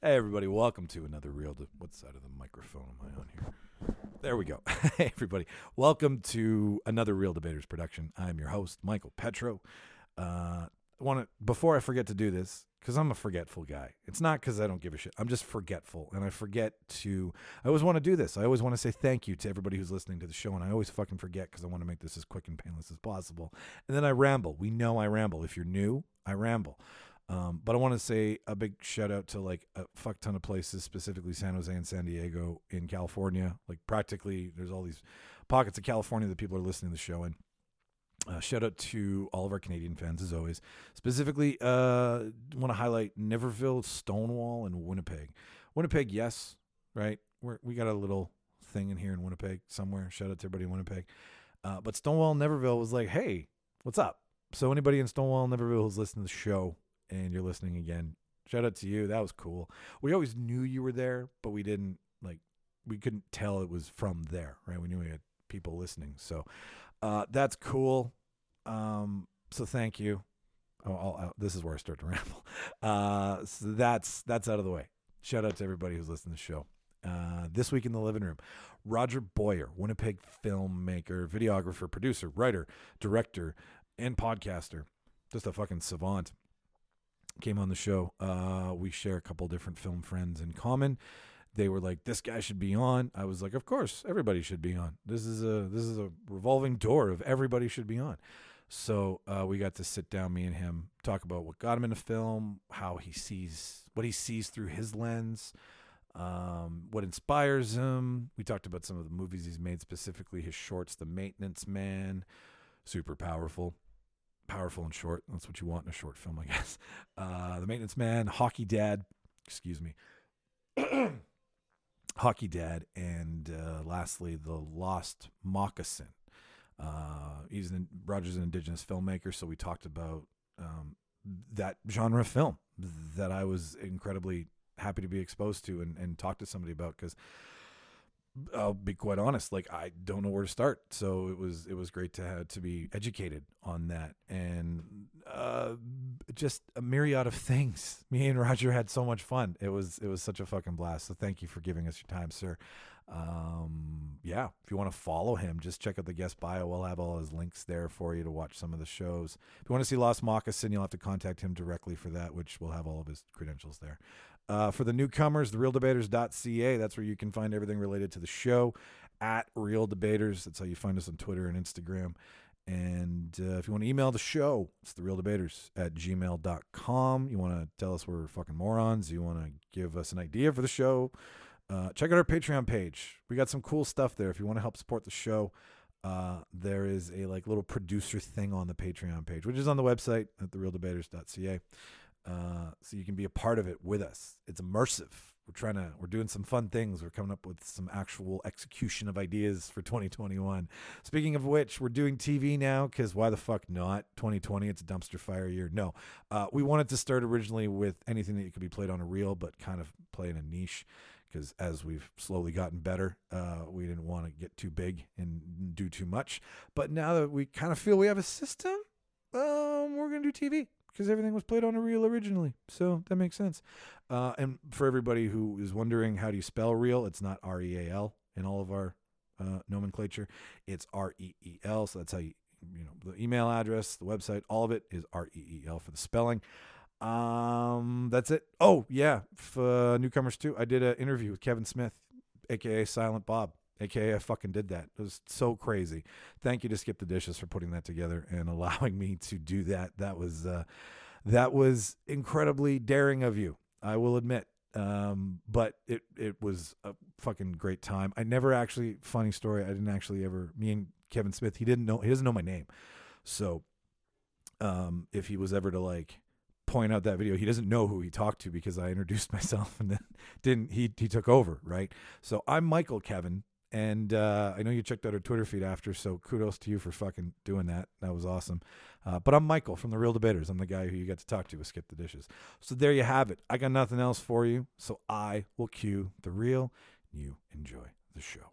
Hey, everybody, welcome to another Reel. De- what side of the microphone am I on here? There we go. hey, everybody, welcome to another Reel Debaters production. I'm your host, Micheal Petrow. Uh, I want to before I forget to do this because I'm a forgetful guy. It's not because I don't give a shit. I'm just forgetful, and I forget to. I always want to do this. I always want to say thank you to everybody who's listening to the show, and I always fucking forget because I want to make this as quick and painless as possible. And then I ramble. We know I ramble. If you're new, I ramble. Um, but I want to say a big shout out to like a fuck ton of places, specifically San Jose and San Diego in California. Like practically, there's all these pockets of California that people are listening to the show in. Uh, shout out to all of our Canadian fans as always. Specifically, uh, want to highlight Niverville, Stonewall, and Winnipeg. Winnipeg, yes, right. We're, we got a little thing in here in Winnipeg somewhere. Shout out to everybody in Winnipeg. Uh, but Stonewall, Niverville was like, hey, what's up? So anybody in Stonewall, Niverville who's listening to the show and you're listening again, shout out to you. That was cool. We always knew you were there, but we didn't like we couldn't tell it was from there, right? We knew we had people listening. So uh, that's cool. Um, so thank you. Oh, I'll, I'll, this is where I start to ramble. Uh, so that's that's out of the way. Shout out to everybody who's listening to the show. Uh, this week in the living room, Roger Boyer, Winnipeg filmmaker, videographer, producer, writer, director, and podcaster. Just a fucking savant came on the show. Uh, we share a couple different film friends in common. They were like, "This guy should be on." I was like, "Of course, everybody should be on. This is a this is a revolving door of everybody should be on." So uh, we got to sit down, me and him, talk about what got him into film, how he sees what he sees through his lens, um, what inspires him. We talked about some of the movies he's made, specifically his shorts, The Maintenance Man, super powerful powerful and short. That's what you want in a short film, I guess. Uh, the Maintenance Man, Hockey Dad, excuse me, Hockey Dad, and uh, lastly, The Lost Moccasin. Uh, he's an, Roger's an indigenous filmmaker, so we talked about um, that genre of film that I was incredibly happy to be exposed to and, and talk to somebody about because I'll be quite honest. Like I don't know where to start, so it was it was great to have to be educated on that, and uh, just a myriad of things. Me and Roger had so much fun. It was it was such a fucking blast. So thank you for giving us your time, sir. Um, yeah, if you want to follow him, just check out the guest bio. We'll have all his links there for you to watch some of the shows. If you want to see Lost Moccasin, you'll have to contact him directly for that, which we'll have all of his credentials there. Uh, for the newcomers, thereeldebaters.ca. That's where you can find everything related to the show at Reel Debaters. That's how you find us on Twitter and Instagram. And uh, if you want to email the show, it's thereeldebaters at gmail.com. You want to tell us we're fucking morons. You want to give us an idea for the show. Uh, check out our Patreon page. We got some cool stuff there. If you want to help support the show, uh, there is a like little producer thing on the Patreon page, which is on the website at thereeldebaters.ca. Uh, so you can be a part of it with us. It's immersive. We're trying to, we're doing some fun things. We're coming up with some actual execution of ideas for 2021. Speaking of which, we're doing TV now because why the fuck not? 2020, it's a dumpster fire year. No, uh, we wanted to start originally with anything that could be played on a reel, but kind of play in a niche because as we've slowly gotten better, uh, we didn't want to get too big and do too much. But now that we kind of feel we have a system, um, we're gonna do TV because everything was played on a reel originally. So that makes sense. Uh, and for everybody who is wondering how do you spell reel, it's not R E A L in all of our uh, nomenclature. It's R E E L. So that's how you, you know, the email address, the website, all of it is R E E L for the spelling. Um, that's it. Oh yeah, for uh, newcomers too. I did an interview with Kevin Smith, aka Silent Bob, aka I fucking did that. It was so crazy. Thank you to Skip the Dishes for putting that together and allowing me to do that. That was uh, that was incredibly daring of you. I will admit. Um, but it it was a fucking great time. I never actually funny story. I didn't actually ever me and Kevin Smith. He didn't know. He doesn't know my name. So, um, if he was ever to like point out that video. He doesn't know who he talked to because I introduced myself and then didn't he he took over, right? So I'm Michael Kevin and uh, I know you checked out our Twitter feed after, so kudos to you for fucking doing that. That was awesome. Uh, but I'm Michael from the Reel Debaters. I'm the guy who you got to talk to with Skip the Dishes. So there you have it. I got nothing else for you, so I will cue the reel. You enjoy the show.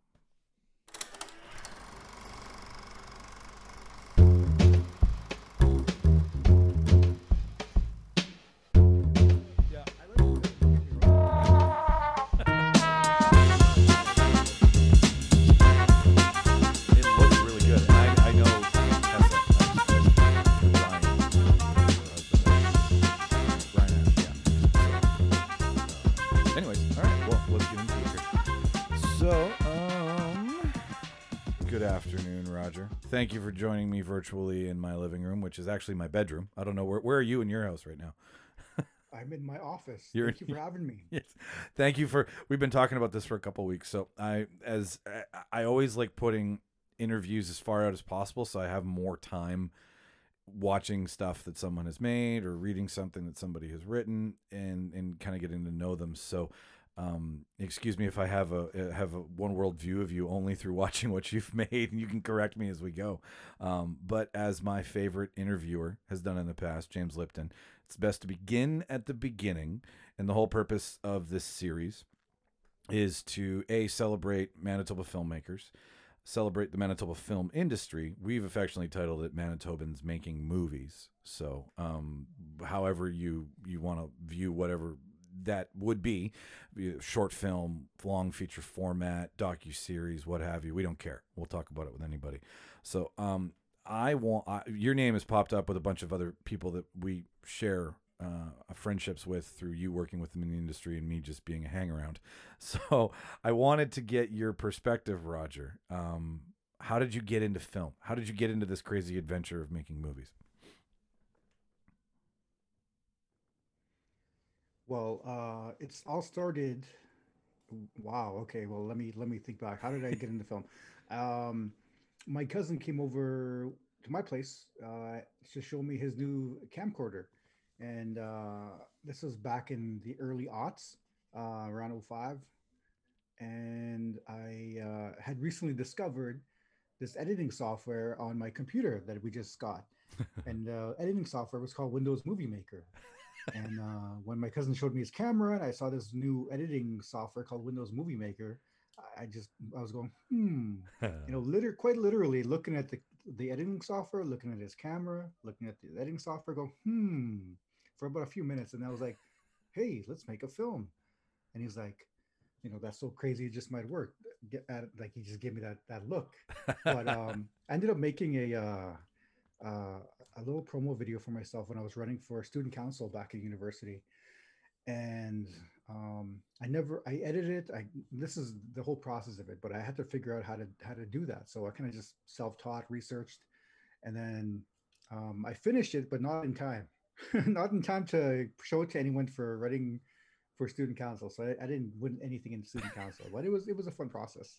Thank you for joining me virtually in my living room, which is actually my bedroom. I don't know where where are you in your house right now? I'm in my office. You're- Thank you for having me. Yes. Thank you for. We've been talking about this for a couple weeks. So I, as I always like putting interviews as far out as possible, so I have more time watching stuff that someone has made or reading something that somebody has written, and and kind of getting to know them. So. Um, excuse me if I have a uh, have a one world view of you only through watching what you've made, and you can correct me as we go. Um, but as my favorite interviewer has done in the past, James Lipton, it's best to begin at the beginning and the whole purpose of this series is to a celebrate Manitoba filmmakers, celebrate the Manitoba film industry. We've affectionately titled it Manitobans Making Movies. So, um, however you you want to view whatever that would be, short film, long feature format, docu series, what have you. We don't care. We'll talk about it with anybody. So, um, I want I, your name has popped up with a bunch of other people that we share uh, friendships with through you working with them in the industry and me just being a hang around. So I wanted to get your perspective, Roger. Um, how did you get into film? How did you get into this crazy adventure of making movies? Well, uh, it's all started. Wow. Okay. Well, let me let me think back. How did I get into film? Um, my cousin came over to my place uh, to show me his new camcorder, and uh, this was back in the early aughts, uh, around 05. and I uh, had recently discovered this editing software on my computer that we just got, and uh, editing software was called Windows Movie Maker. And uh, when my cousin showed me his camera and I saw this new editing software called Windows Movie Maker, I- just I was going, hmm, you know, liter- quite literally looking at the the editing software, looking at his camera, looking at the editing software, go, hmm, for about a few minutes, and I was like, hey, let's make a film, and he's like, you know, that's so crazy, it just might work. Get at it, like he just gave me that that look, but um, I ended up making a uh, uh, a little promo video for myself when I was running for student council back at university, and um, I never I edited it. I this is the whole process of it, but I had to figure out how to how to do that. So I kind of just self taught, researched, and then um, I finished it, but not in time, not in time to show it to anyone for running for student council. So I, I didn't win anything in student council, but it was it was a fun process.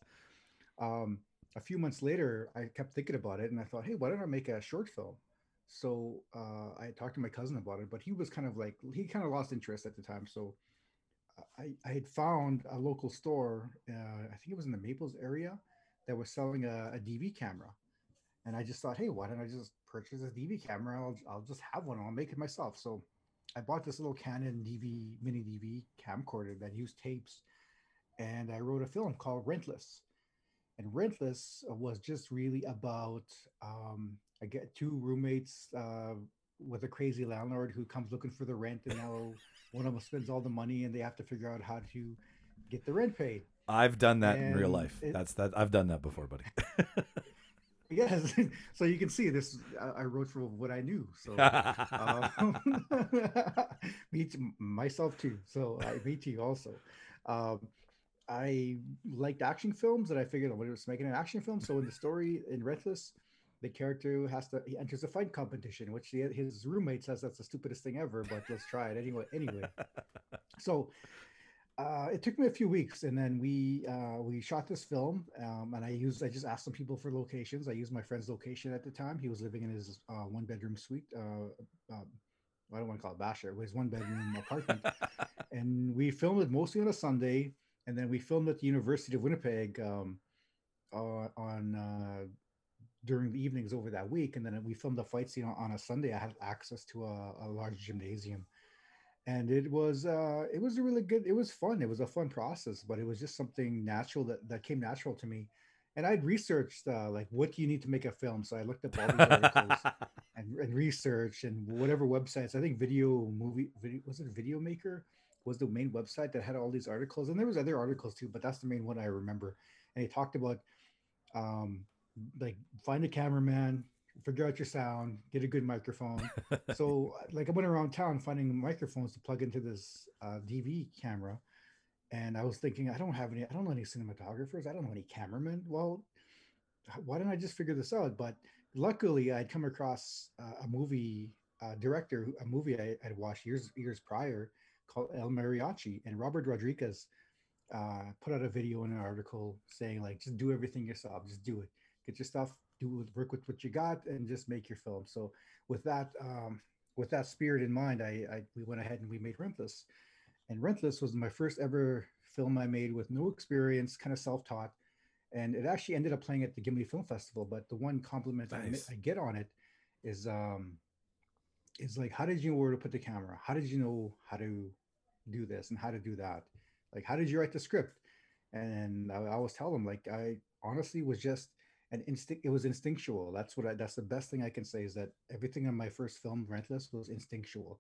Um, a few months later, I kept thinking about it, and I thought, hey, why don't I make a short film? So uh, I talked to my cousin about it, but he was kind of like he kind of lost interest at the time. So I, I had found a local store, uh, I think it was in the Maples area, that was selling a, a DV camera, and I just thought, hey, why don't I just purchase a DV camera? I'll I'll just have one. I'll make it myself. So I bought this little Canon DV mini DV camcorder that used tapes, and I wrote a film called Rentless. And Rentless was just really about um, I get two roommates uh, with a crazy landlord who comes looking for the rent, and now one of them spends all the money, and they have to figure out how to get the rent paid. I've done that in real life. it- That's that. I've done that before, buddy. Yes, so you can see this. I wrote from what I knew. So um, me too, myself too. So I me too also. Um, I liked action films, and I figured I was making an action film. So in the story in Rentless, the character has to he enters a fight competition, which the, his roommate says that's the stupidest thing ever. But let's try it anyway. Anyway, so uh, it took me a few weeks, and then we uh, we shot this film, um, and I used I just asked some people for locations. I used my friend's location at the time. He was living in his uh, one bedroom suite. Uh, um, I don't want to call it basher. It was one bedroom apartment, and we filmed it mostly on a Sunday, and then we filmed at the University of Winnipeg um, uh, on uh, during the evenings over that week, and then we filmed the fight scene on, on a Sunday. I had access to a, a large gymnasium, and it was uh, it was a really good. It was fun. It was a fun process, but it was just something natural that that came natural to me. And I'd researched uh, like what do you need to make a film, so I looked up all these articles and, and research and whatever websites. I think Video Movie video, was it Video Maker was the main website that had all these articles, and there was other articles too, but that's the main one I remember. And he talked about um, like find a cameraman, figure out your sound, get a good microphone. so like I went around town finding microphones to plug into this uh, DV camera, and I was thinking, I don't have any, I don't know any cinematographers, I don't know any cameramen. Well, why didn't I just figure this out? But luckily, I'd come across uh, a movie uh, director, a movie I, would watched years years prior called El Mariachi, and Robert Rodriguez uh, put out a video and an article saying like, just do everything yourself, just do it, get your stuff, do work with what you got, and just make your film. So with that, um, with that spirit in mind, I, I we went ahead and we made Rentless, and Rentless was my first ever film I made with no experience, kind of self-taught and it actually ended up playing at the Gimli Film Festival. But the one compliment nice. I, I, get on it is um, is like, how did you know where to put the camera? How did you know how to do this and how to do that? Like, how did you write the script? And I, I always tell them, like, I honestly was just an instinct. It was instinctual. That's what I. That's the best thing I can say is that everything on my first film, Rentless, was instinctual,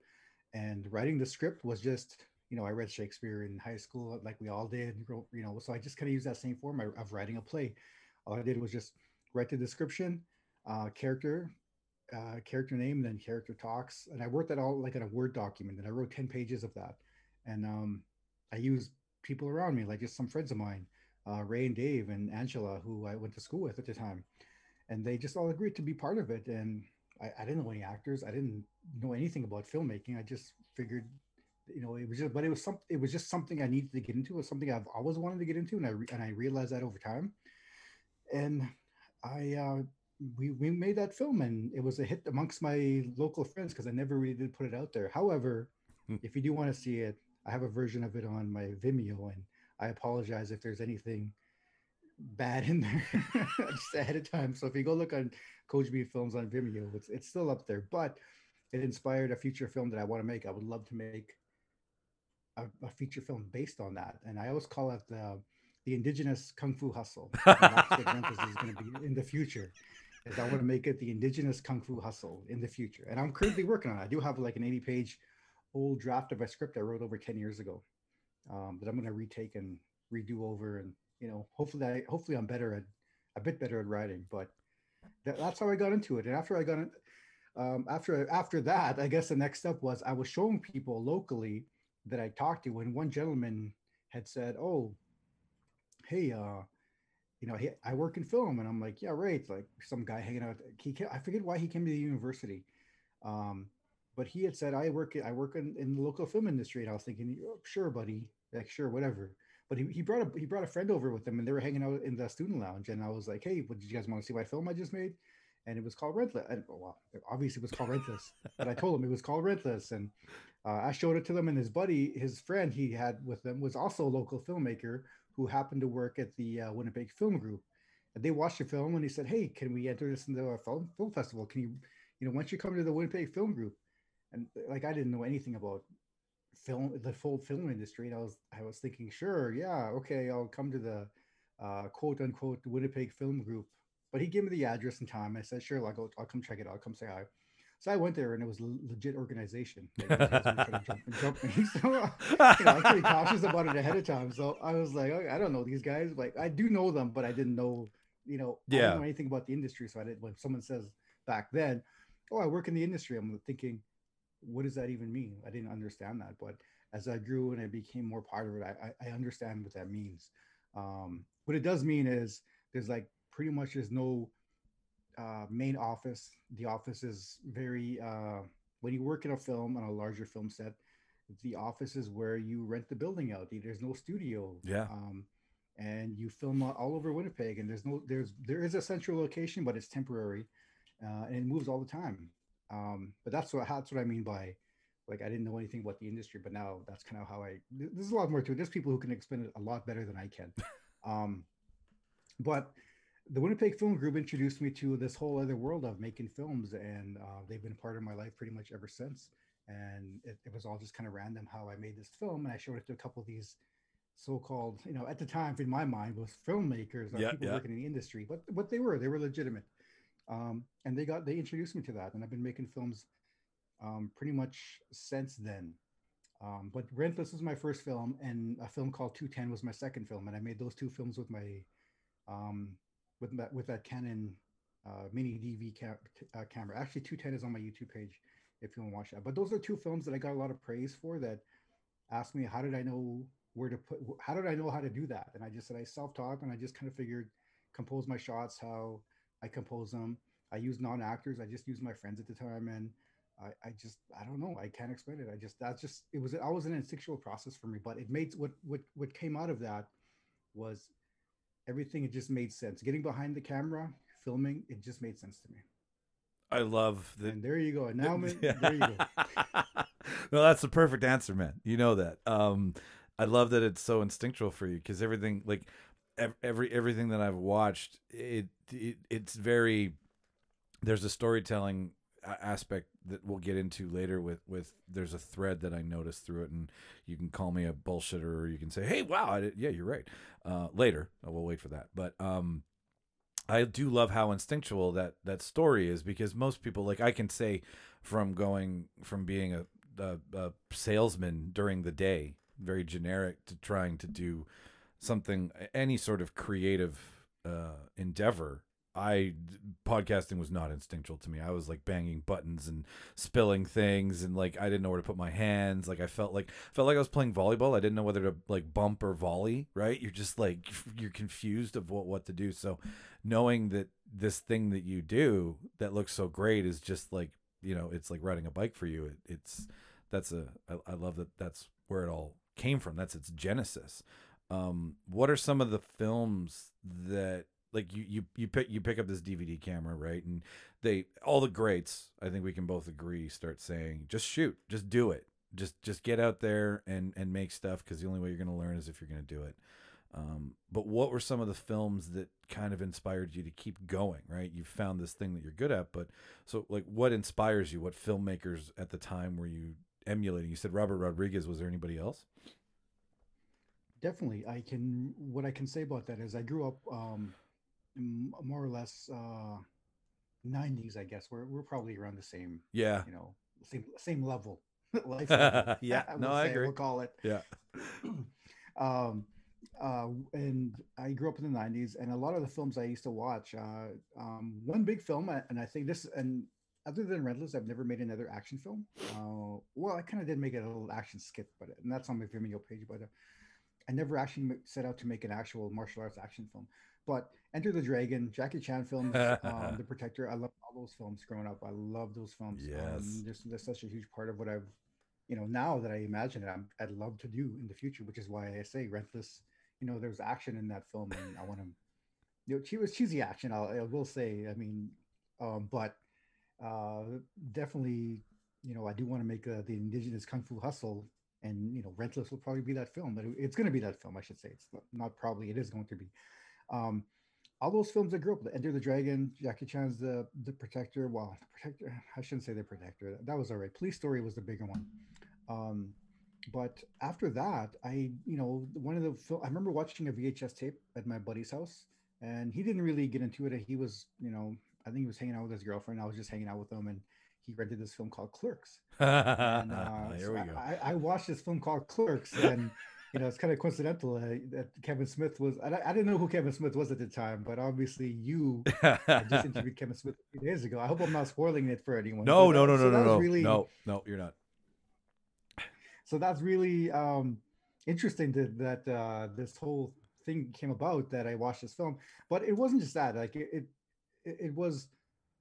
and writing the script was just you know, I read Shakespeare in high school, like we all did, you know, so I just kind of use that same form of writing a play. All I did was just write the description, uh, character, uh, character name, then character talks, and I worked that all like in a Word document, and I wrote ten pages of that, and um, I used people around me, like just some friends of mine, uh, Ray and Dave and Angela, who I went to school with at the time, and they just all agreed to be part of it, and I, I didn't know any actors, I didn't know anything about filmmaking, I just figured you know, it was just, but it was something, it was just something I needed to get into. It was something I've always wanted to get into. And I, and I realized that over time. And I, uh, we, we made that film and it was a hit amongst my local friends because I never really did put it out there. However, hmm. if you do want to see it, I have a version of it on my Vimeo and I apologize if there's anything bad in there just ahead of time. So if you go look on Coach B Films on Vimeo, it's, it's still up there, but it inspired a future film that I want to make. I would love to make a, a, feature film based on that, and I always call it the the indigenous kung fu hustle. that's what is going to be in the future. Is I want to make it the indigenous kung fu hustle in the future, and I'm currently working on it. I do have like an 80 page old draft of a script I wrote over 10 years ago um, that I'm going to retake and redo over, and you know, hopefully, I hopefully I'm better at a bit better at writing, but that, that's how I got into it. And after I got it, um, after after that, I guess the next step was I was showing people locally that I talked to, and one gentleman had said, "Oh, hey, uh, you know, he, I work in film," and I'm like, "Yeah, right." Like some guy hanging out. He I forget why he came to the university, um, but he had said, "I work I work in, in the local film industry," and I was thinking, oh, "Sure, buddy, like sure, whatever." But he, he brought a he brought a friend over with him, and they were hanging out in the student lounge, and I was like, "Hey, what, did you guys want to see my film I just made?" and it was called Rentless. And well, obviously it was called Rentless, but I told him it was called Rentless, and uh, I showed it to them. And his buddy, his friend he had with them, was also a local filmmaker who happened to work at the uh, Winnipeg Film Group. And they watched the film, and he said, "Hey, can we enter this into a film, film festival? Can you, you know, once you come to the Winnipeg Film Group?" And like I didn't know anything about film, the full film industry, and I was I was thinking, sure, yeah, okay, I'll come to the uh, quote unquote Winnipeg Film Group but he gave me the address and time. I said, sure, I'll go, I'll come check it out. I'll come say hi. So I went there and it was a legit organization. Jump so, you know, I'm pretty cautious about it ahead of time. So I was like, okay, I don't know these guys. Like I do know them, but I didn't know, you know, yeah. I didn't know anything about the industry. So I didn't, when someone says back then, oh, I work in the industry, I'm thinking, what does that even mean? I didn't understand that. But as I grew and I became more part of it, I, I understand what that means. Um, what it does mean is there's like pretty much there's no uh, main office. The office is very uh, when you work in a film on a larger film set, the office is where you rent the building out. There's no studio. Yeah. Um, and you film all over Winnipeg, and there's no there's there is a central location, but it's temporary, uh, and it moves all the time. Um, but that's what that's what I mean by like I didn't know anything about the industry, but now that's kind of how I. There's a lot more to it. There's people who can explain it a lot better than I can. Um, but the Winnipeg Film Group introduced me to this whole other world of making films, and uh, they've been a part of my life pretty much ever since. And it, it, was all just kind of random how I made this film, and I showed it to a couple of these so-called, you know, at the time in my mind was filmmakers, or people working in the industry, but what they were, they were legitimate, um, and they got they introduced me to that, and I've been making films um, pretty much since then. Um, but Rentless was my first film, and a film called 210 was my second film, and I made those two films with my um, with that with that Canon uh, mini DV ca- uh, camera. Actually, 210 is on my YouTube page if you want to watch that. But those are two films that I got a lot of praise for. That asked me how did I know where to put how did i know how to do that and i just said i self-taught and i just kind of figured compose my shots how i compose them i use non-actors i just used my friends at the time and I, I just I don't know I can't explain it I just that's just it was always an instinctual process for me but it made what what what came out of that was everything it just made sense getting behind the camera filming it just made sense to me I love that. And there you go. And now, man, there you go. no, that's the perfect answer, man. You know that. Um, I love that it's so instinctual for you because everything, like every everything that I've watched, it, it it's very. There's a storytelling aspect that we'll get into later with with there's a thread that I noticed through it and you can call me a bullshitter or you can say hey wow yeah you're right. Uh, later we'll wait for that. But um I do love how instinctual that that story is because most people like I can say from going from being a, a, a salesman during the day, very generic, to trying to do something any sort of creative uh, endeavor I podcasting was not instinctual to me. I was like banging buttons and spilling things and like I didn't know where to put my hands. Like I felt like felt like I was playing volleyball. I didn't know whether to like bump or volley, right? You're just like you're confused of what what to do. So knowing that this thing that you do that looks so great is just like, you know, it's like riding a bike for you. It, it's that's a I, I love that that's where it all came from. That's its genesis. Um, what are some of the films that like you you you pick you pick up this DVD camera, right? And they all the greats, I think we can both agree, start saying, just shoot, just do it, just just get out there and and make stuff because the only way you're going to learn is if you're going to do it. Um, but what were some of the films that kind of inspired you to keep going? Right, you found this thing that you're good at, but so like, what inspires you? What filmmakers at the time were you emulating? You said Robert Rodriguez. Was there anybody else? Definitely, I can. What I can say about that is, I grew up um, more or less uh 90s i guess we're, we're probably around the same yeah you know same same level life level, yeah no i agree we'll call it yeah um uh and i grew up in the 90s and a lot of the films i used to watch uh um one big film and i think this and other than Rentless, I've never made another action film. Uh, well, I kind of did make a little action skit, but and that's on my Vimeo page. But uh, I never actually set out to make an actual martial arts action film. But Enter the Dragon, Jackie Chan films, um, The Protector. I love all those films growing up. I love those films. Yes, um, they're, they're such a huge part of what I've, you know, now that I imagine it, I'm, I'd love to do in the future. Which is why I say Rentless. You know, there's action in that film, and I want to. You know, she was cheesy action. I'll, I will say. I mean, um, but uh, definitely, you know, I do want to make uh, the indigenous kung fu hustle and you know rentless will probably be that film but it's going to be that film i should say it's not probably it is going to be um, all those films I grew up with, Enter the Dragon, Jackie Chan's The the Protector. Well, the Protector, I shouldn't say The Protector. That was all right. Police Story was the bigger one. Um, but after that, I, you know, one of the film, I remember watching a VHS tape at my buddy's house, and he didn't really get into it. He was, you know, I think he was hanging out with his girlfriend. I was just hanging out with him, and he rented this film called Clerks. and, uh, Here we go. I, I watched this film called Clerks, and you know, it's kind of coincidental uh, that Kevin Smith was. I, I, didn't know who Kevin Smith was at the time, but obviously you just interviewed Kevin Smith a few days ago. I hope I'm not spoiling it for anyone. No, no, no, no, no, no, really, no, no, you're not. So that's really um, interesting to, that uh, this whole thing came about. That I watched this film, but it wasn't just that. Like it, it, it was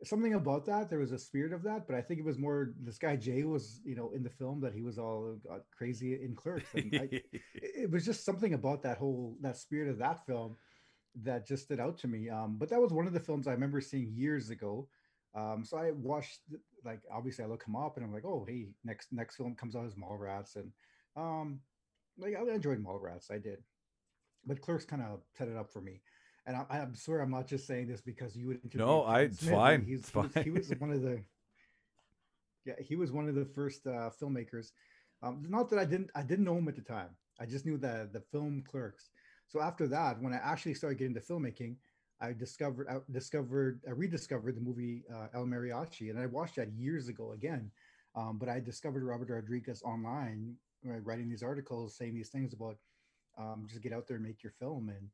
something about that. There was a spirit of that, but I think it was more this guy Jay was, you know, in the film that he was all crazy in Clerks. I, it was just something about that whole that spirit of that film that just stood out to me. Um, but that was one of the films I remember seeing years ago. Um, so I watched like obviously I look him up and I'm like, oh hey, next next film comes out as Mallrats and um, like I enjoyed Mallrats, I did, but Clerks kind of set it up for me and I, am sure I'm not just saying this because you would. No, I. It's fine. He's, it's fine. He was one of the. Yeah, he was one of the first uh, filmmakers. Um, not that I didn't I didn't know him at the time. I just knew the the film Clerks. So after that, when I actually started getting into filmmaking, I discovered I discovered I rediscovered the movie uh, El Mariachi, and I watched that years ago again. Um, but I discovered Robert Rodriguez online, writing these articles saying these things about um, just get out there and make your film and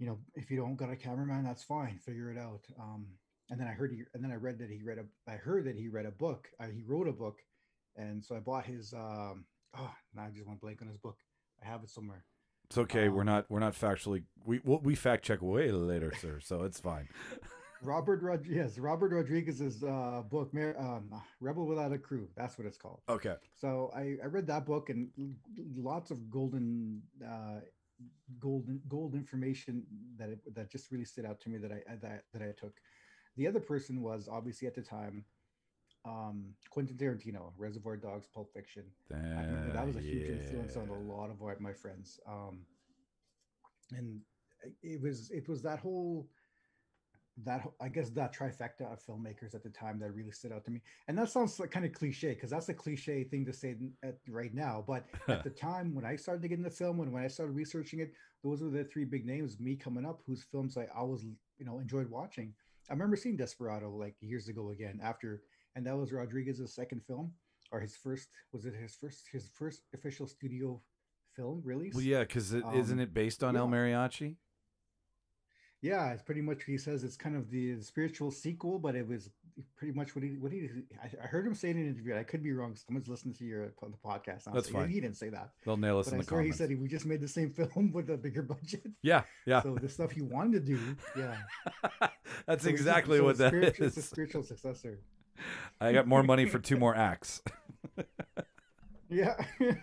you know, if you don't got a cameraman, that's fine. Figure it out. Um, and then I heard he, and then I read that he read a, I heard that he read a book. Uh, he wrote a book, and so I bought his. Um, oh, now I just went blank on his book. I have it somewhere. It's okay. we're Um, not we're not factually we we we fact check way later, sir. So it's fine. Robert Rodriguez, Robert Rodriguez's uh, book, um, Rebel Without a Crew. That's what it's called. Okay. So I, I read that book and l- lots of golden, uh, golden, gold information that it, that just really stood out to me that I that, that I took. The other person was obviously at the time, um, Quentin Tarantino, Reservoir Dogs, Pulp Fiction. I remember that was a huge influence on a lot of my friends. Um, and it was it was that whole that I guess that trifecta of filmmakers at the time that really stood out to me. And that sounds like kind of cliche because that's a cliche thing to say at, right now. But at the time when I started to get into film and when I started researching it, those were the three big names. Me coming up, whose films I always you know enjoyed watching. I remember seeing Desperado like years ago again after, and that was Rodriguez's second film or his first. Was it his first his first official studio film release? Well, yeah, because it, Um, not it based on El. Mariachi? Yeah, it's pretty much he says it's kind of the spiritual sequel, but it was pretty much what he what he. I, heard him say in an interview. I could be wrong. Someone's listening to your the podcast. That's fine. He didn't say that, They'll nail us but in I the swear he said we just made the same film with a bigger budget. yeah, yeah. So the stuff he wanted to do, yeah, That's So exactly so what that is. spiritual- It's a spiritual successor. I got more money for two more acts. Yeah,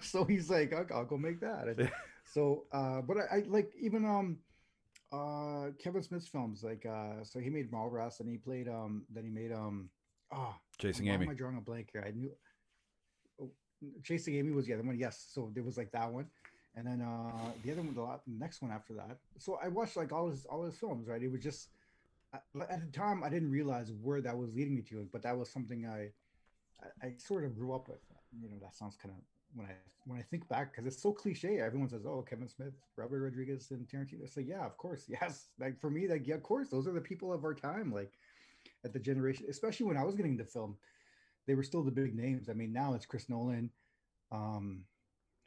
so he's like, I'll, I'll go make that. So, uh, but I, I like even um, uh, Kevin Smith's films. Like, uh, so he made Mallrats, and he played um, then he made um, ah, Chasing why Amy. Am I drawing a blank here? I knew. Oh, Chasing Amy was the other one. Yes, so there was like that one, and then uh, the other one, the next one after that. So I watched like all his all his films. Right, it was just I- at the time I didn't realize where that was leading me to, but that was something I I, I sort of grew up with. You know, that sounds kind of when I when I think back because it's so cliche. Everyone says, "Oh, Kevin Smith, Robert Rodriguez, and Tarantino." say yeah, of course, yes. Like for me, like yeah, of course, those are the people of our time. Like at the generation, especially when I was getting into film, they were still the big names. I mean, now it's Chris Nolan. Um,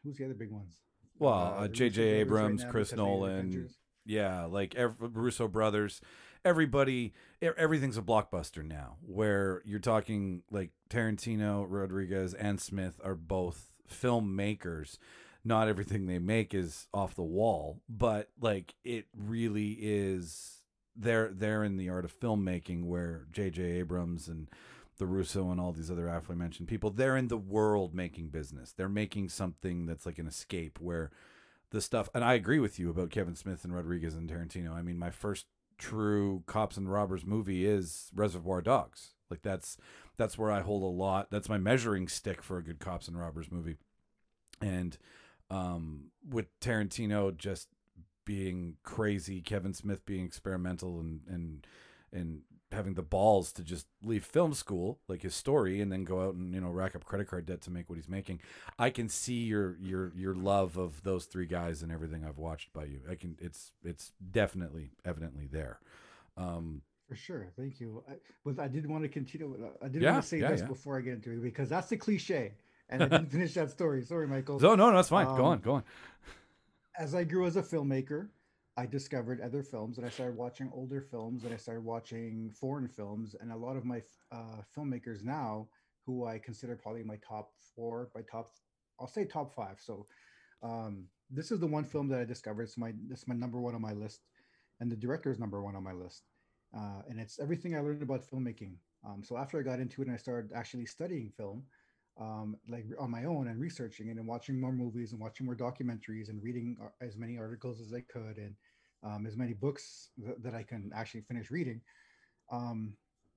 who's the other big ones? Well, uh, J.J. Russo brothers Abrams, now Chris because of the Nolan, Yeah, like ev- Russo brothers, everybody, everything's a blockbuster now. Where you're talking like Tarantino, Rodriguez, and Smith are both filmmakers. Not everything they make is off the wall, but like it really is. They're they're in the art of filmmaking where J.J. Abrams and the Russo and all these other aforementioned people, they're in the world making business. They're making something that's like an escape where the stuff and I agree with you about Kevin Smith and Rodriguez and Tarantino. I mean, my first true cops and robbers movie is Reservoir Dogs. Like that's that's where I hold a lot. That's my measuring stick for a good cops and robbers movie. And um with Tarantino just being crazy, Kevin Smith being experimental and and and having the balls to just leave film school like his story and then go out and you know rack up credit card debt to make what he's making i can see your your your love of those three guys and everything i've watched by you i can it's it's definitely evidently there um For sure, thank you. I, but I did want to continue. I did Yeah, want to say yeah, this yeah. before I get into it because that's the cliche, and I didn't finish that story. Sorry, Michael. so no no that's fine go Um, on go on as I grew as a filmmaker, I discovered other films and I started watching older films and I started watching foreign films. And a lot of my uh, filmmakers now, who I consider probably my top four, my top, I'll say top five. So um, this is the one film that I discovered. It's my, it's my number one on my list. And the director is number one on my list. Uh, and it's everything I learned about filmmaking. Um, so after I got into it and I started actually studying film, um, like on my own and researching it and watching more movies and watching more documentaries and reading as many articles as I could and um, as many books th- that I can actually finish reading. Um,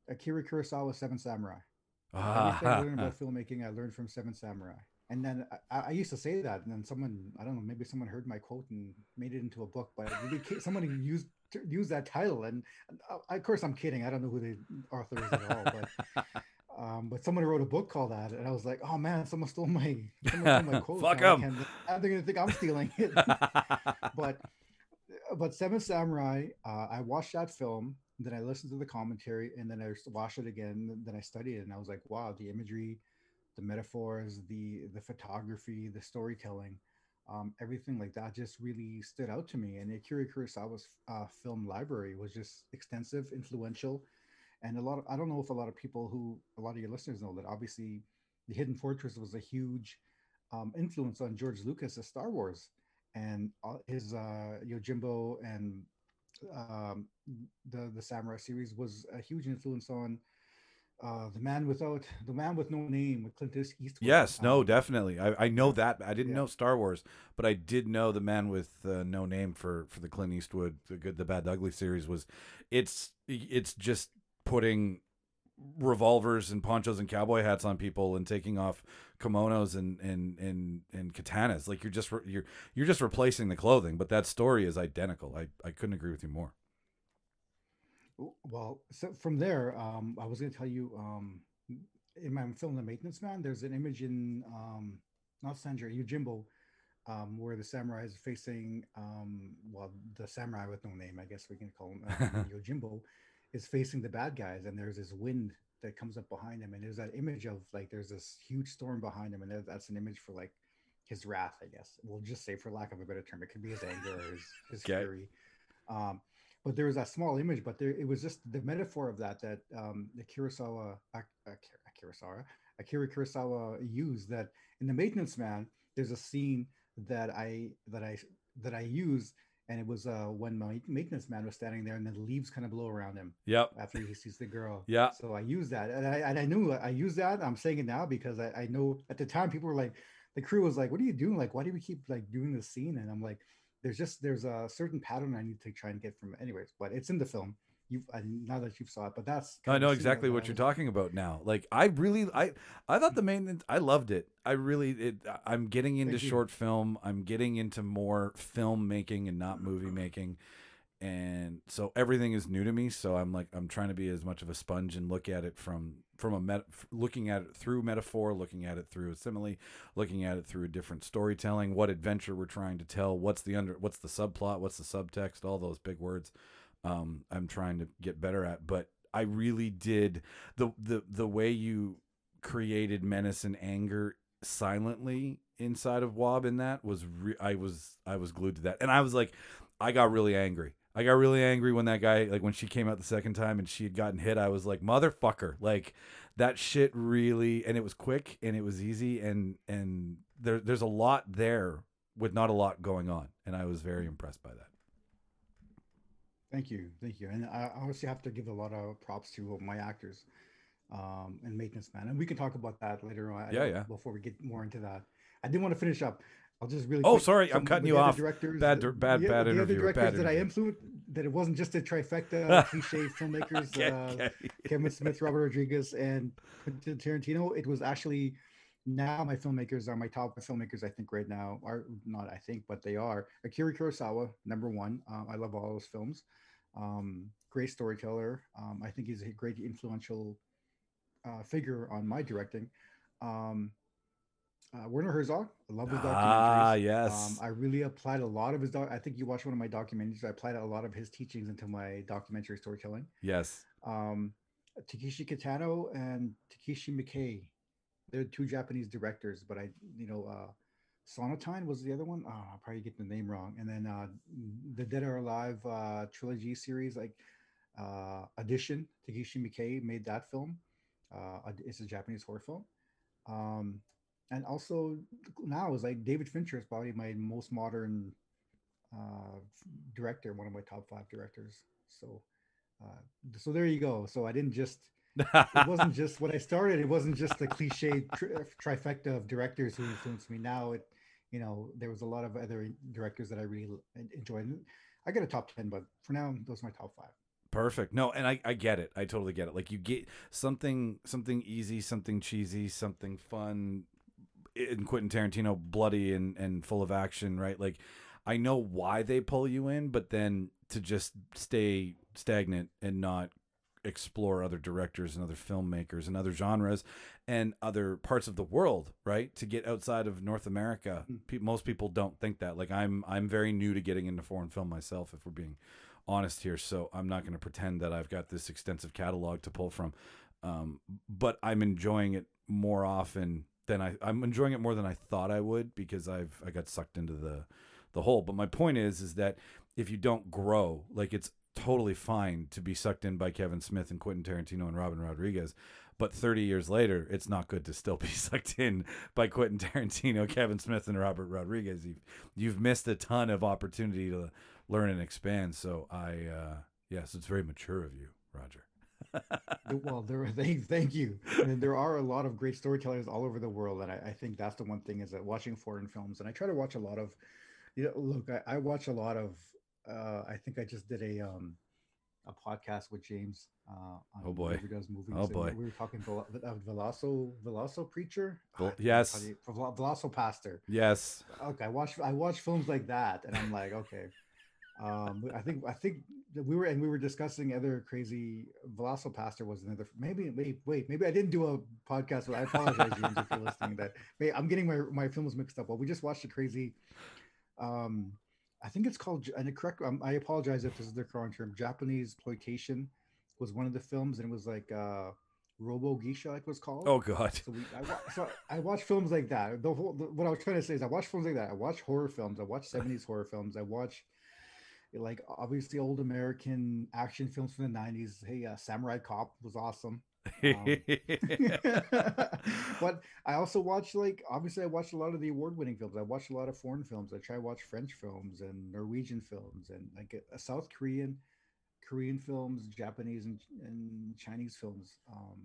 Akira Kurosawa, Seven Samurai. Everything I learned about filmmaking, I learned from Seven Samurai. And then I, I used to say that, and then someone, I don't know, maybe someone heard my quote and made it into a book, but it someone used used that title. And uh, of course, I'm kidding. I don't know who the author is at all, but um, but someone wrote a book called that, and I was like, oh man, someone stole my, someone stole my quote. Fuck Now I 'em. can't- Now they're gonna think I'm stealing it. but but Seven Samurai, uh, I watched that film, then I listened to the commentary, and then I watched it again. Then I studied it, and I was like, wow, the imagery, the metaphors, the the photography, the storytelling, um, everything like that just really stood out to me. And Akira Kurosawa's uh, film library was just extensive, influential, and a lot. Of, I don't know if a lot of people who, a lot of your listeners know that obviously, The Hidden Fortress was a huge um, influence on George Lucas' Star Wars. and uh, his uh, Yojimbo and um, the the samurai series was a huge influence on uh, the man without the man with no name with Clint Eastwood. Yes, no, Um, definitely. I, I know that. I didn't Yeah. know Star Wars, but I did know the man with uh, no name for for the Clint Eastwood, the good, the bad, the ugly series was. It's it's just putting revolvers and ponchos and cowboy hats on people and taking off kimonos and and and and katanas. Like you're just re- you're you're just replacing the clothing, but that story is identical. I I couldn't agree with you more. Well, so from there, um, I was going to tell you, um, in my film, The Maintenance Man, there's an image in um, not Sanjuro, Yojimbo, um, where the samurai is facing, um, well, the samurai with no name, I guess we can call him uh, Yojimbo, is facing the bad guys, and there's this wind that comes up behind him, and there's that image of like there's this huge storm behind him, and that's an image for like his wrath, I guess. We'll just say, for lack of a better term, it could be his anger or his, his Okay. fury. Um, but there was that small image, but there it was just the metaphor of that that um, the Kurosawa, Ak- Ak- Kurosawa, Akira Kurosawa used. That in the Maintenance Man, there's a scene that I that I that I use, and it was uh, when my Maintenance Man was standing there, and the leaves kind of blow around him Yep. after he sees the girl. Yeah. So I used that, and I and I knew I used that. I'm saying it now because I, I know at the time people were like, the crew was like, "What are you doing? Like, why do we keep like doing this scene?" And I'm like, "There's just there's a certain pattern I need to try and get from." Anyways, but it's in the film. You I, now that you've saw it, but that's I know exactly what you're talking about now. Like I really I I thought the mm. maintenance I loved it. I really it I'm getting into short film. I'm getting into more film making and not mm. movie making. And so everything is new to me, so I'm like I'm trying to be as much of a sponge and look at it from from a met, looking at it through metaphor, looking at it through a simile, looking at it through a different storytelling, what adventure we're trying to tell, what's the under what's the subplot, what's the subtext, all those big words um, I'm trying to get better at. But I really did the the the way you created menace and anger silently inside of Wob in that was re- I was I was glued to that, and I was like, I got really angry. I got really angry when that guy like when she came out the second time and she had gotten hit. I was like, motherfucker, like that shit really, and it was quick and it was easy, and and there there's a lot there with not a lot going on, and I was very impressed by that. Thank you, thank you, and I obviously have to give a lot of props to my actors, um, and maintenance man, and we can talk about that later on. Yeah, yeah. Before we get more into that, I did want to finish up. I'll just really. Oh, sorry, I'm cutting you off. Directors, Bad dir- bad- the- bad the other interview, directors bad that I influenced, that it wasn't just a trifecta cliche filmmakers. Okay, uh, okay. Kevin Smith, Robert Rodriguez, and Quentin Tarantino. It was actually now my filmmakers are my top filmmakers. I think right now are not. I think, but they are Akira Kurosawa, number one. Um, I love all those films. Um, great storyteller. Um, I think he's a great influential uh, figure on my directing. Um, uh, Werner Herzog, I love his documentaries. Ah, yes. Um, I really applied a lot of his. Doc- I think you watched one of my documentaries. I applied a lot of his teachings into my documentary storytelling yes. um, Takeshi Kitano and Takeshi Miike. They're two Japanese directors, but I, you know, uh, Sonatine was the other one. Oh, I'll probably get the name wrong. And then uh, the Dead or Alive uh, trilogy series, like uh, Audition, Takeshi Miike made that film. Uh, it's a Japanese horror film. Um, and also now is like David Fincher is probably my most modern uh, director, one of my top five directors. So, uh, so there you go. So I didn't just it wasn't just when I started. It wasn't just the cliche tri- trifecta of directors who influenced me. Now it, you know, there was a lot of other directors that I really enjoyed. I got a top ten, but for now, those are my top five. Perfect. No, and I, I get it. I totally get it. Like you get something something easy, something cheesy, something fun in Quentin Tarantino, bloody and, and full of action, right? Like I know why they pull you in, but then to just stay stagnant and not explore other directors and other filmmakers and other genres and other parts of the world, right? To get outside of North America. Mm. Pe- most people don't think that. Like I'm I'm very new to getting into foreign film myself if we're being honest here, so I'm not going to pretend that I've got this extensive catalog to pull from. Um, but I'm enjoying it more often than I I'm enjoying it more than I thought I would because I've I got sucked into the the hole. But my point is is that if you don't grow, like it's totally fine to be sucked in by Kevin Smith and Quentin Tarantino and Robin Rodriguez. But 30 years later, it's not good to still be sucked in by Quentin Tarantino, Kevin Smith, and Robert Rodriguez. You've, you've missed a ton of opportunity to learn and expand. So I, uh, yes, it's very mature of you, Roger. Well, there. Thank, thank you. And there are a lot of great storytellers all over the world, and I, I, think that's the one thing is that watching foreign films, and I try to watch a lot of. You know, look, I, I watch a lot of. Uh, I think I just did a um, a podcast with James. Uh, oh boy, does movies. Oh boy, we were talking about uh, Veloso Veloso preacher. Well, yes, Veloso pastor. Yes. Okay, I watch I watch films like that, and I'm like, okay. Um, I think I think we were and we were discussing other crazy Pastor was another. Maybe wait wait maybe I didn't do a podcast. But I apologize, James, if you're listening. That I'm getting my my films mixed up. Well, we just watched a crazy. Um, I think it's called and correct. Um, I apologize if this is the correct term. Japanese exploitation was one of the films, and it was like uh, Robo Geisha, like was called. Oh God! So, we, I, so I watch films like that. The whole, the, what I was trying to say is, I watch films like that. I watch horror films. I watch '70s horror films. I watch like obviously old American action films from the 90s. Hey, uh, Samurai Cop was awesome. Um, but I also watch like obviously I watched a lot of the award-winning films. I watched a lot of foreign films. I try to watch French films and Norwegian films and like a, a South Korean, Korean films, Japanese and, and Chinese films. Um,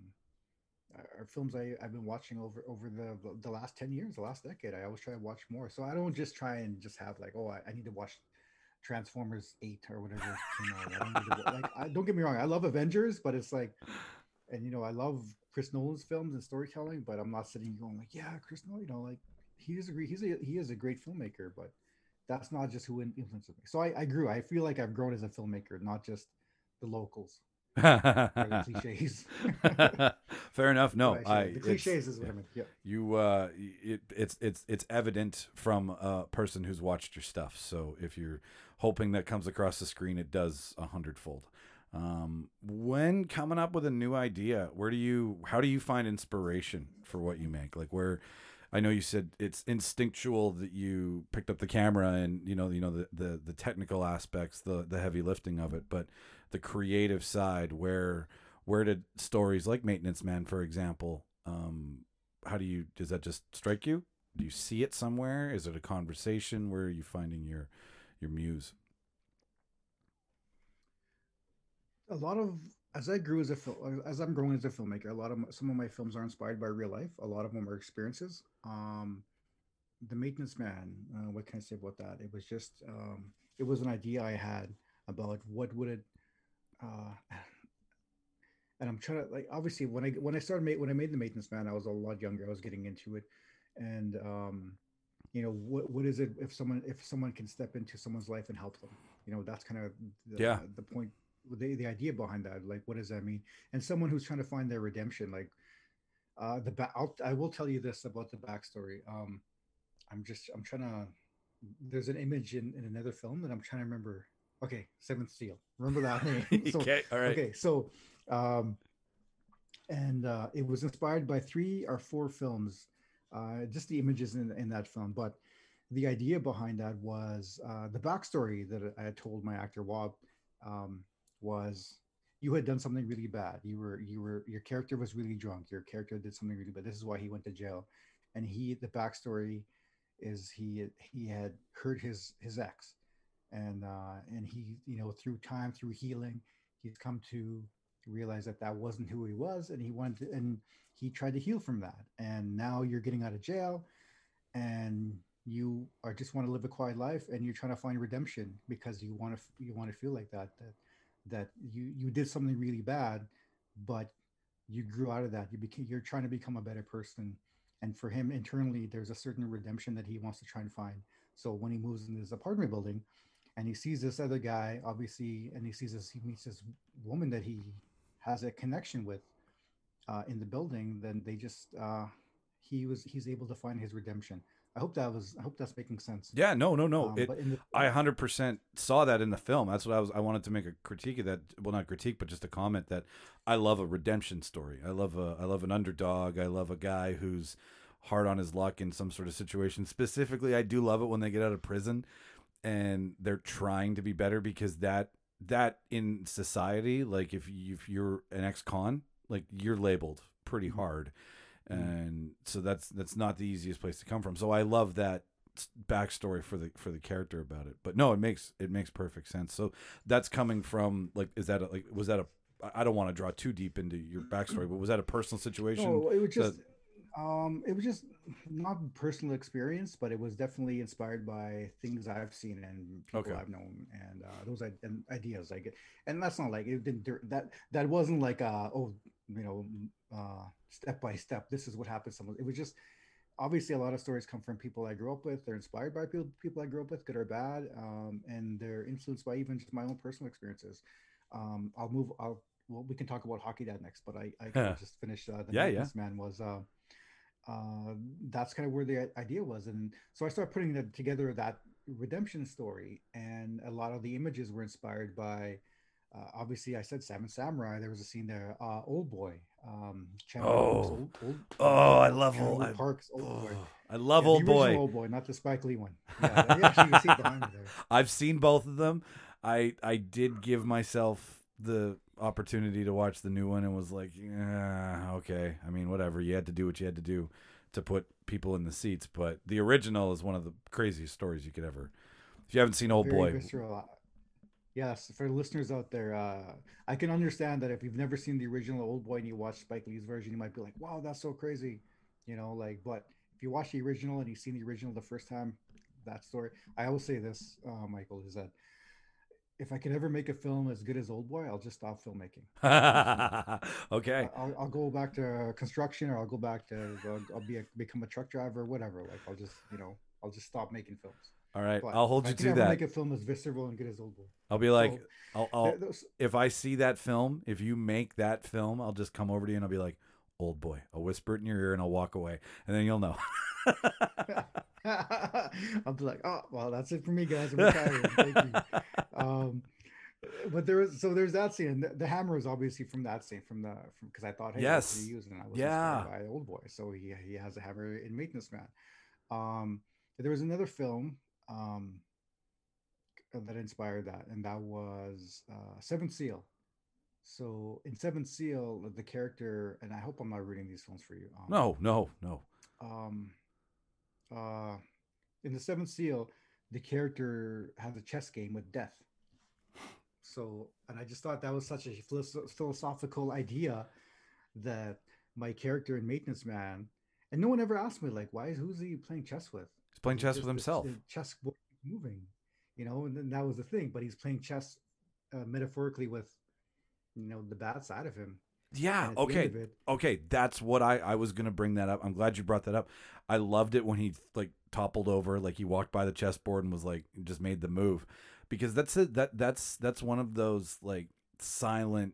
are films I, I've been watching over over the the last 10 years, the last decade. I always try to watch more. So I don't just try and just have like, oh, I, I need to watch Transformers Eight or whatever. I don't, like, I, don't get me wrong, I love Avengers, but it's like, and you know, I love Chris Nolan's films and storytelling, but I'm not sitting here going like, yeah, Chris Nolan, you know, like he is a great, he's a he is a great filmmaker, but that's not just who influences me. So I, I grew. I feel like I've grown as a filmmaker, not just the locals. cliches. Fair enough. No, I, the cliches is what I meant. Yeah. You, uh, it, it's it's it's evident from a person who's watched your stuff. So if you're hoping that comes across the screen, it does a hundredfold. Um, when coming up with a new idea, where do you, how do you find inspiration for what you make? Like where, I know you said it's instinctual that you picked up the camera and you know you know the the, the technical aspects, the the heavy lifting of it, but the creative side, where where did stories like Maintenance Man, for example, um, how do you does that just strike you? Do you see it somewhere? Is it a conversation? Where are you finding your your muse? A lot of as I grew as a film, as I'm growing as a filmmaker, a lot of my, some of my films are inspired by real life. A lot of them are experiences. Um, the Maintenance Man. Uh, what can I say about that? It was just um, it was an idea I had about what would it. Uh, and I'm trying to like obviously when I when I started made when I made the Maintenance Man, I was a lot younger. I was getting into it, and um, you know what what is it if someone if someone can step into someone's life and help them? You know that's kind of the, yeah. the point the, the idea behind that. Like what does that mean? And someone who's trying to find their redemption like uh the back i will tell you this about the backstory. Um i'm just i'm trying to there's an image in, in another film that i'm trying to remember. Okay seventh seal. Remember that so, okay all right. okay so um and uh it was inspired by three or four films uh, just the images in, in that film. But the idea behind that was uh, the backstory that I had told my actor Wab um, was you had done something really bad. You were you were your character was really drunk. Your character did something really bad. This is why he went to jail. And he the backstory is he he had hurt his his ex, and uh, and he you know through time through healing he's come to realize that that wasn't who he was, and he wanted to, and he tried to heal from that. And now you're getting out of jail and you are just want to live a quiet life and you're trying to find redemption because you want to you want to feel like that that that you you did something really bad but you grew out of that. You became you're trying to become a better person. And for him internally there's a certain redemption that he wants to try and find. So when he moves in this apartment building and he sees this other guy obviously and he sees this he meets this woman that he has a connection with uh, in the building, then they just uh, he was he's able to find his redemption. I hope that was I hope that's making sense. Yeah, no, no, no. Um, it, the, I 100% saw that in the film. That's what I was I wanted to make a critique of that. Well, not critique, but just a comment that I love a redemption story. I love a I love an underdog. I love a guy who's hard on his luck in some sort of situation. Specifically, I do love it when they get out of prison and they're trying to be better because that that in society, like if you, if you're an ex-con, like you're labeled pretty hard, Mhm. and so that's that's not the easiest place to come from. So I love that backstory for the for the character about it. But no, it makes it makes perfect sense. So that's coming from like is that a, like was that a I don't want to draw too deep into your backstory, but was that a personal situation? No, it was that- just um it was just not personal experience, but it was definitely inspired by things I've seen and people Okay. I've known and uh, those i- and ideas I get. And that's not like it didn't that that wasn't like uh oh you know uh step by step this is what happened. Someone it was just obviously a lot of stories come from people I grew up with. They're inspired by people people I grew up with, good or bad, um, and they're influenced by even just my own personal experiences. Um, I'll move. I'll well, we can talk about hockey dad next, but I I can just finished. uh, the Yeah, yeah. Man was. Uh, uh, that's kind of where the idea was, and so I started putting that together that redemption story, and a lot of the images were inspired by. Uh, obviously, I said Seven Samurai. There was a scene there. Uh, Old Boy. Um, Chandler Oh. old, old, Oh, I love Chandler old. I, Park's Old Boy. oh, I love Yeah, old boy. Old Boy, not the Spike Lee one. Yeah, actually, you can see behind there. I've seen both of them. I I did give myself the opportunity to watch the new one and was like, yeah, okay. I mean, whatever. You had to do what you had to do to put people in the seats, but the original is one of the craziest stories you could ever. If you haven't seen Old Very Boy, visceral. Uh, Yes, for listeners out there, uh, I can understand that if you've never seen the original Old Boy and you watch Spike Lee's version, you might be like, "Wow, that's so crazy," you know. Like, but if you watch the original and you've seen the original the first time, that story. I always say this, uh, Michael, is that if I could ever make a film as good as Old Boy, I'll just stop filmmaking. okay. I'll, I'll go back to construction, or I'll go back to I'll, I'll be a, become a truck driver, or whatever. Like, I'll just you know, I'll just stop making films. All right. But I'll hold you to that. Make a film as visceral and good as Old Boy. I'll be like, So, I'll, I'll those- if I see that film, if you make that film, I'll just come over to you and I'll be like, "Old boy." I'll whisper it in your ear and I'll walk away, and then you'll know. I'll be like, oh, well, that's it for me, guys. I'm retiring. Thank you. Um, but there was so there's that scene. The, the hammer is obviously from that scene, from the from because I thought, hey, Yes. he used, and I was Yeah. inspired by Old Boy, so he he has a hammer in Maintenance Man. Um, there was another film um that inspired that, and that was uh, Seventh Seal. So in Seventh Seal, the character, and I hope I'm not reading these films for you. Um, no, no, no. um uh in the seventh seal the character has a chess game with death. So and i just thought that was such a philosophical idea that my character in maintenance man and no one ever asked me like why is who's he playing chess with? He's playing chess just with himself. the chess board moving you know and then that was the thing but he's playing chess uh, metaphorically with you know the bad side of him Yeah. and at the end Okay. Okay. That's what I I was gonna bring that up. I'm glad you brought that up. I loved it when he like toppled over, like he walked by the chessboard and was like just made the move, because that's it. That that's that's one of those like silent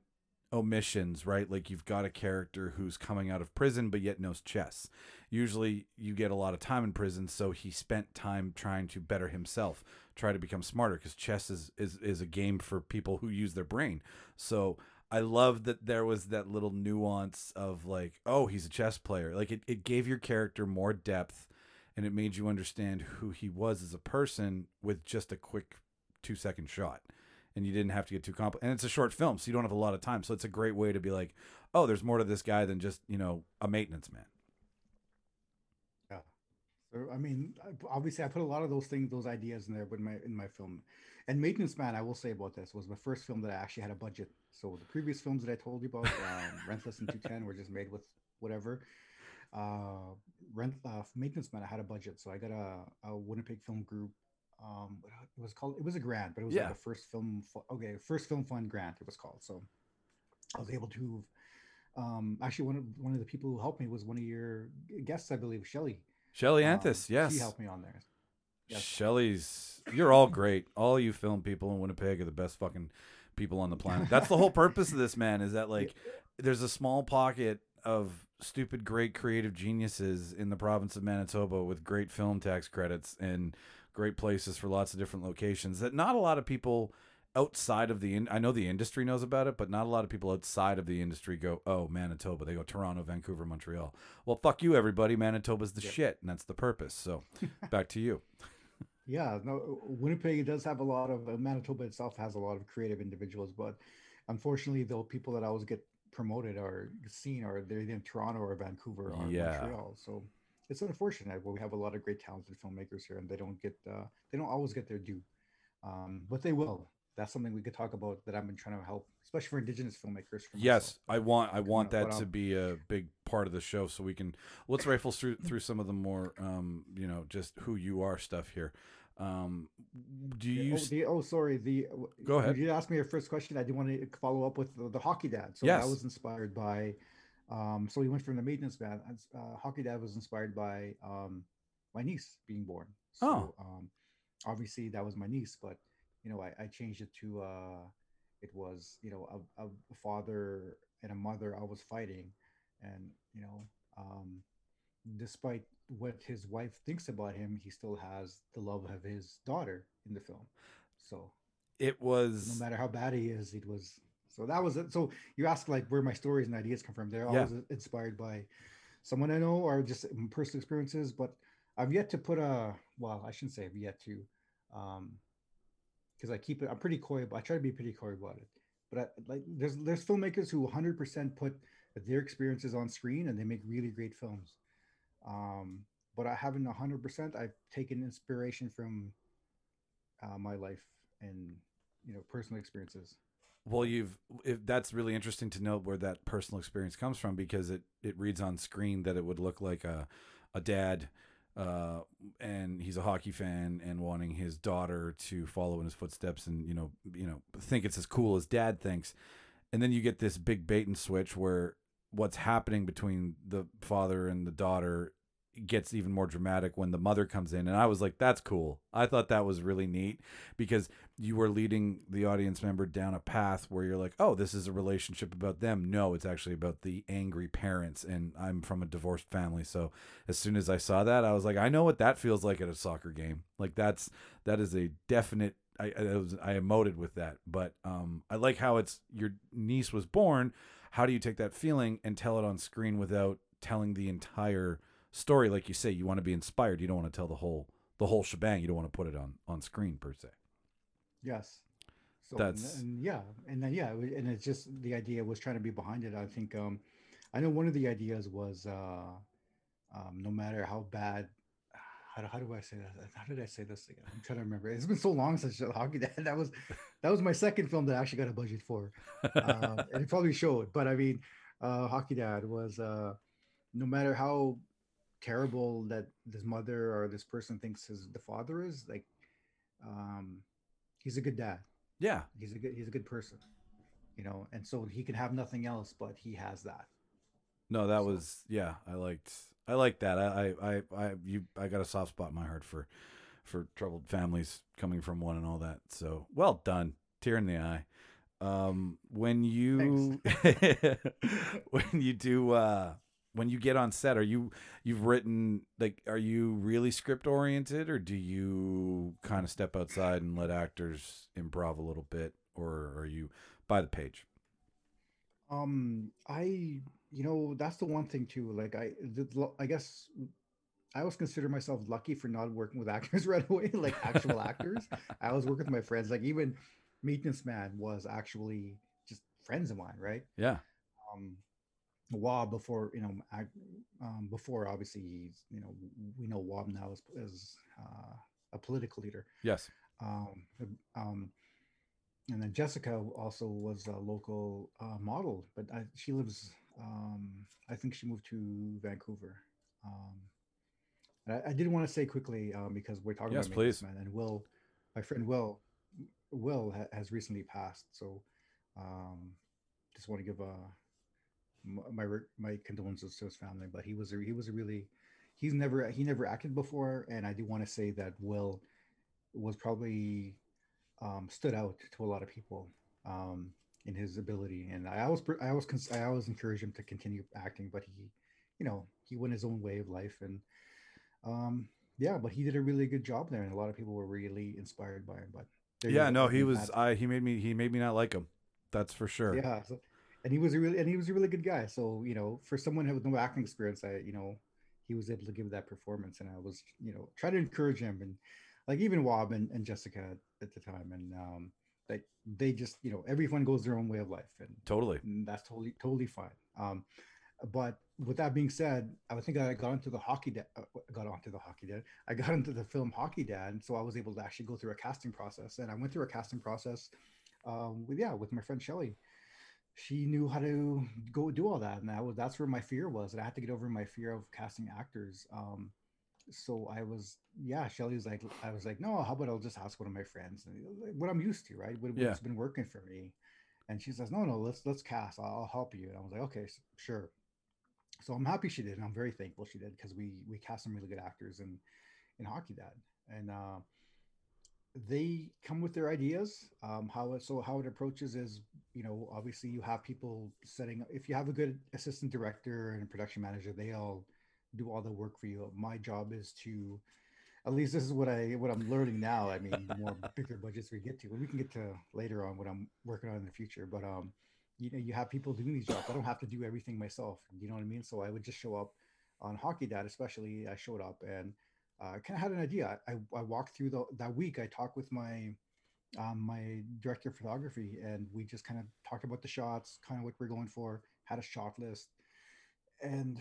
omissions, right? Like you've got a character who's coming out of prison but yet knows chess. Usually you get a lot of time in prison, so he spent time trying to better himself, try to become smarter because chess is, is is a game for people who use their brain. So I love that there was that little nuance of like, oh, he's a chess player. Like it, it gave your character more depth and it made you understand who he was as a person with just a quick two second shot. And you didn't have to get too complex. And it's a short film, so you don't have a lot of time. So it's a great way to be like, oh, there's more to this guy than just, you know, a maintenance man. I mean, obviously, I put a lot of those things, those ideas in there, but in my in my film. And Maintenance Man, I will say about this was the first film that I actually had a budget. So the previous films that I told you about, um, Rentless and Two Ten, were just made with whatever. Uh, Rent uh, Maintenance Man, I had a budget, so I got a, a Winnipeg Film Group. Um, it was called, it was a grant, but it was Yeah. like the first film. Okay, first film fund grant. It was called. So I was able to. Um, actually, one of one of the people who helped me was one of your guests, I believe, Shelly. Shelly Um, Anthus, yes. She helped me on there. Yes. Shelly's, you're all great. All you film people in Winnipeg are the best fucking people on the planet. That's the whole purpose of this, man, is that like there's a small pocket of stupid, great creative geniuses in the province of Manitoba with great film tax credits and great places for lots of different locations that not a lot of people outside of the in- I know the industry knows about it, but not a lot of people outside of the industry go, "Oh, Manitoba." They go Toronto, Vancouver, Montreal. Well, fuck you everybody. Manitoba's the shit, and that's the purpose. So, back to you. Yeah, no, Winnipeg does have a lot of uh, Manitoba itself has a lot of creative individuals, but unfortunately, the people that always get promoted or seen are they're either in Toronto or Vancouver or Yeah. Montreal. So it's unfortunate, but we have a lot of great talented filmmakers here, and they don't get uh, they don't always get their due, um, but they will. That's something we could talk about that I've been trying to help, especially for Indigenous filmmakers. For Yes. I want I want that to be a big part of the show, so we can let's rifle through through some of the more um you know just who you are stuff here. Um, do you? oh, the, oh, sorry. The Go ahead. You asked me your first question. I did want to follow up with the, the hockey dad. So Yes. that was inspired by. Um, so we went from the maintenance man. Uh, hockey dad was inspired by um, my niece being born. So, Oh. um, obviously that was my niece, but you know I, I changed it to uh, it was you know a, a father and a mother I was fighting, and you know um, despite what his wife thinks about him, he still has the love of his daughter in the film. So it was no matter how bad he is, it was. So that was it. So you ask like where my stories and ideas come from. They're Yeah. always inspired by someone I know or just personal experiences. But I've yet to put a well, I shouldn't say I've yet to, um, because I keep it. I'm pretty coy. I try to be pretty coy about it. But I, like there's there's filmmakers who 100% put their experiences on screen and they make really great films. Um, but I haven't 100%. I've taken inspiration from uh, my life and you know personal experiences. well you've if that's really interesting to know where that personal experience comes from because it it reads on screen that it would look like a a dad uh and he's a hockey fan and wanting his daughter to follow in his footsteps and you know you know think it's as cool as dad thinks. And then you get this big bait and switch where what's happening between the father and the daughter gets even more dramatic when the mother comes in and i was like that's cool. I thought that was really neat because you were leading the audience member down a path where you're like oh this is a relationship about them. No it's actually about the angry parents and i'm from a divorced family so as soon as i saw that i was like i know what that feels like at a soccer game. Like that's that is a definite I, I was I emoted with that, but um, I like how it's your niece was born. How do you take that feeling and tell it on screen without telling the entire story? Like you say, you want to be inspired. You don't want to tell the whole the whole shebang. You don't want to put it on on screen per se. Yes. So That's- and, and yeah, and then yeah, and it's just the idea was trying to be behind it. I think um, I know one of the ideas was uh, um, no matter how bad. How, do- how do I say that? How did I say this again? I'm trying to remember. It's been so long since hockey. That that was that was my second film that I actually got a budget for, uh, and it probably showed. But I mean, uh, Hockey Dad was uh, no matter how terrible that this mother or this person thinks his the father is, like, um, he's a good dad. yeah, He's a good he's a good person, you know, and so he can have nothing else, but he has that. no, that So- was yeah. I liked I liked that. I I I, I you I got a soft spot in my heart for for troubled families coming from one and all that. So well done, tear in the eye. Um, when you when you do uh, when you get on set, are you you've written like are you really script oriented or do you kind of step outside and let actors improv a little bit, or are you by the page? Um, I you know that's the one thing too. Like I the, I guess I always consider myself lucky for not working with actors right away, like actual actors. I always work with my friends. Like even Maintenance Man was actually just friends of mine, right? Yeah, um Wab before you know I, um, before obviously he's you know we know Wab now as, as uh, a political leader. Yes, um, um, and then Jessica also was a local uh, model but I, she lives um, I think she moved to Vancouver. Um, I, I did want to say quickly um, because we're talking Yes, about please. Man and Will my friend Will Will ha- has recently passed so um, just want to give a my my condolences to his family but he was a, he was a really he's never he never acted before and i do want to say that will was probably um, stood out to a lot of people um, in his ability and i always i always i always encourage him to continue acting but he you know he went his own way of life and um yeah but he did a really good job there and a lot of people were really inspired by him but yeah. No, he was. I he made me he made me not like him. That's for sure. yeah so, and he was a really and he was a really good guy so you know for someone with no acting experience i you know he was able to give that performance and i was you know try to encourage him and like even Wab and, and Jessica at the time, and um, like they just you know everyone goes their own way of life, and totally, and that's totally totally fine. Um, but with that being said, I think I got into the hockey dad. Uh, got onto the hockey dad. I got into the film Hockey Dad, so I was able to actually go through a casting process, and I went through a casting process um, with yeah with my friend Shelly. She knew how to go do all that, and that was that's where my fear was, and I had to get over my fear of casting actors. Um, so I was, yeah, Shelly was like, I was like, no, how about I'll just ask one of my friends, and what I'm used to, right? What, has yeah. been working for me. And she says, no, no, let's let's cast. I'll, I'll help you. And I was like, okay, sure. So I'm happy she did. And I'm very thankful she did because we we cast some really good actors in in Hockey Dad, and uh, they come with their ideas. Um, how it so how it approaches is, you know, obviously you have people setting. If you have a good assistant director and a production manager, they all do all the work for you. My job is to, at least this is what I what I'm learning now. I mean, the more bigger budgets we get to, but we can get to later on what I'm working on in the future. But um, you know, you have people doing these jobs. I don't have to do everything myself. You know what I mean? So I would just show up on Hockey Dad, especially. I showed up and uh, kind of had an idea. I, I walked through the that week. I talked with my um, my director of photography, and we just kind of talked about the shots, kind of what we're going for. Had a shot list, and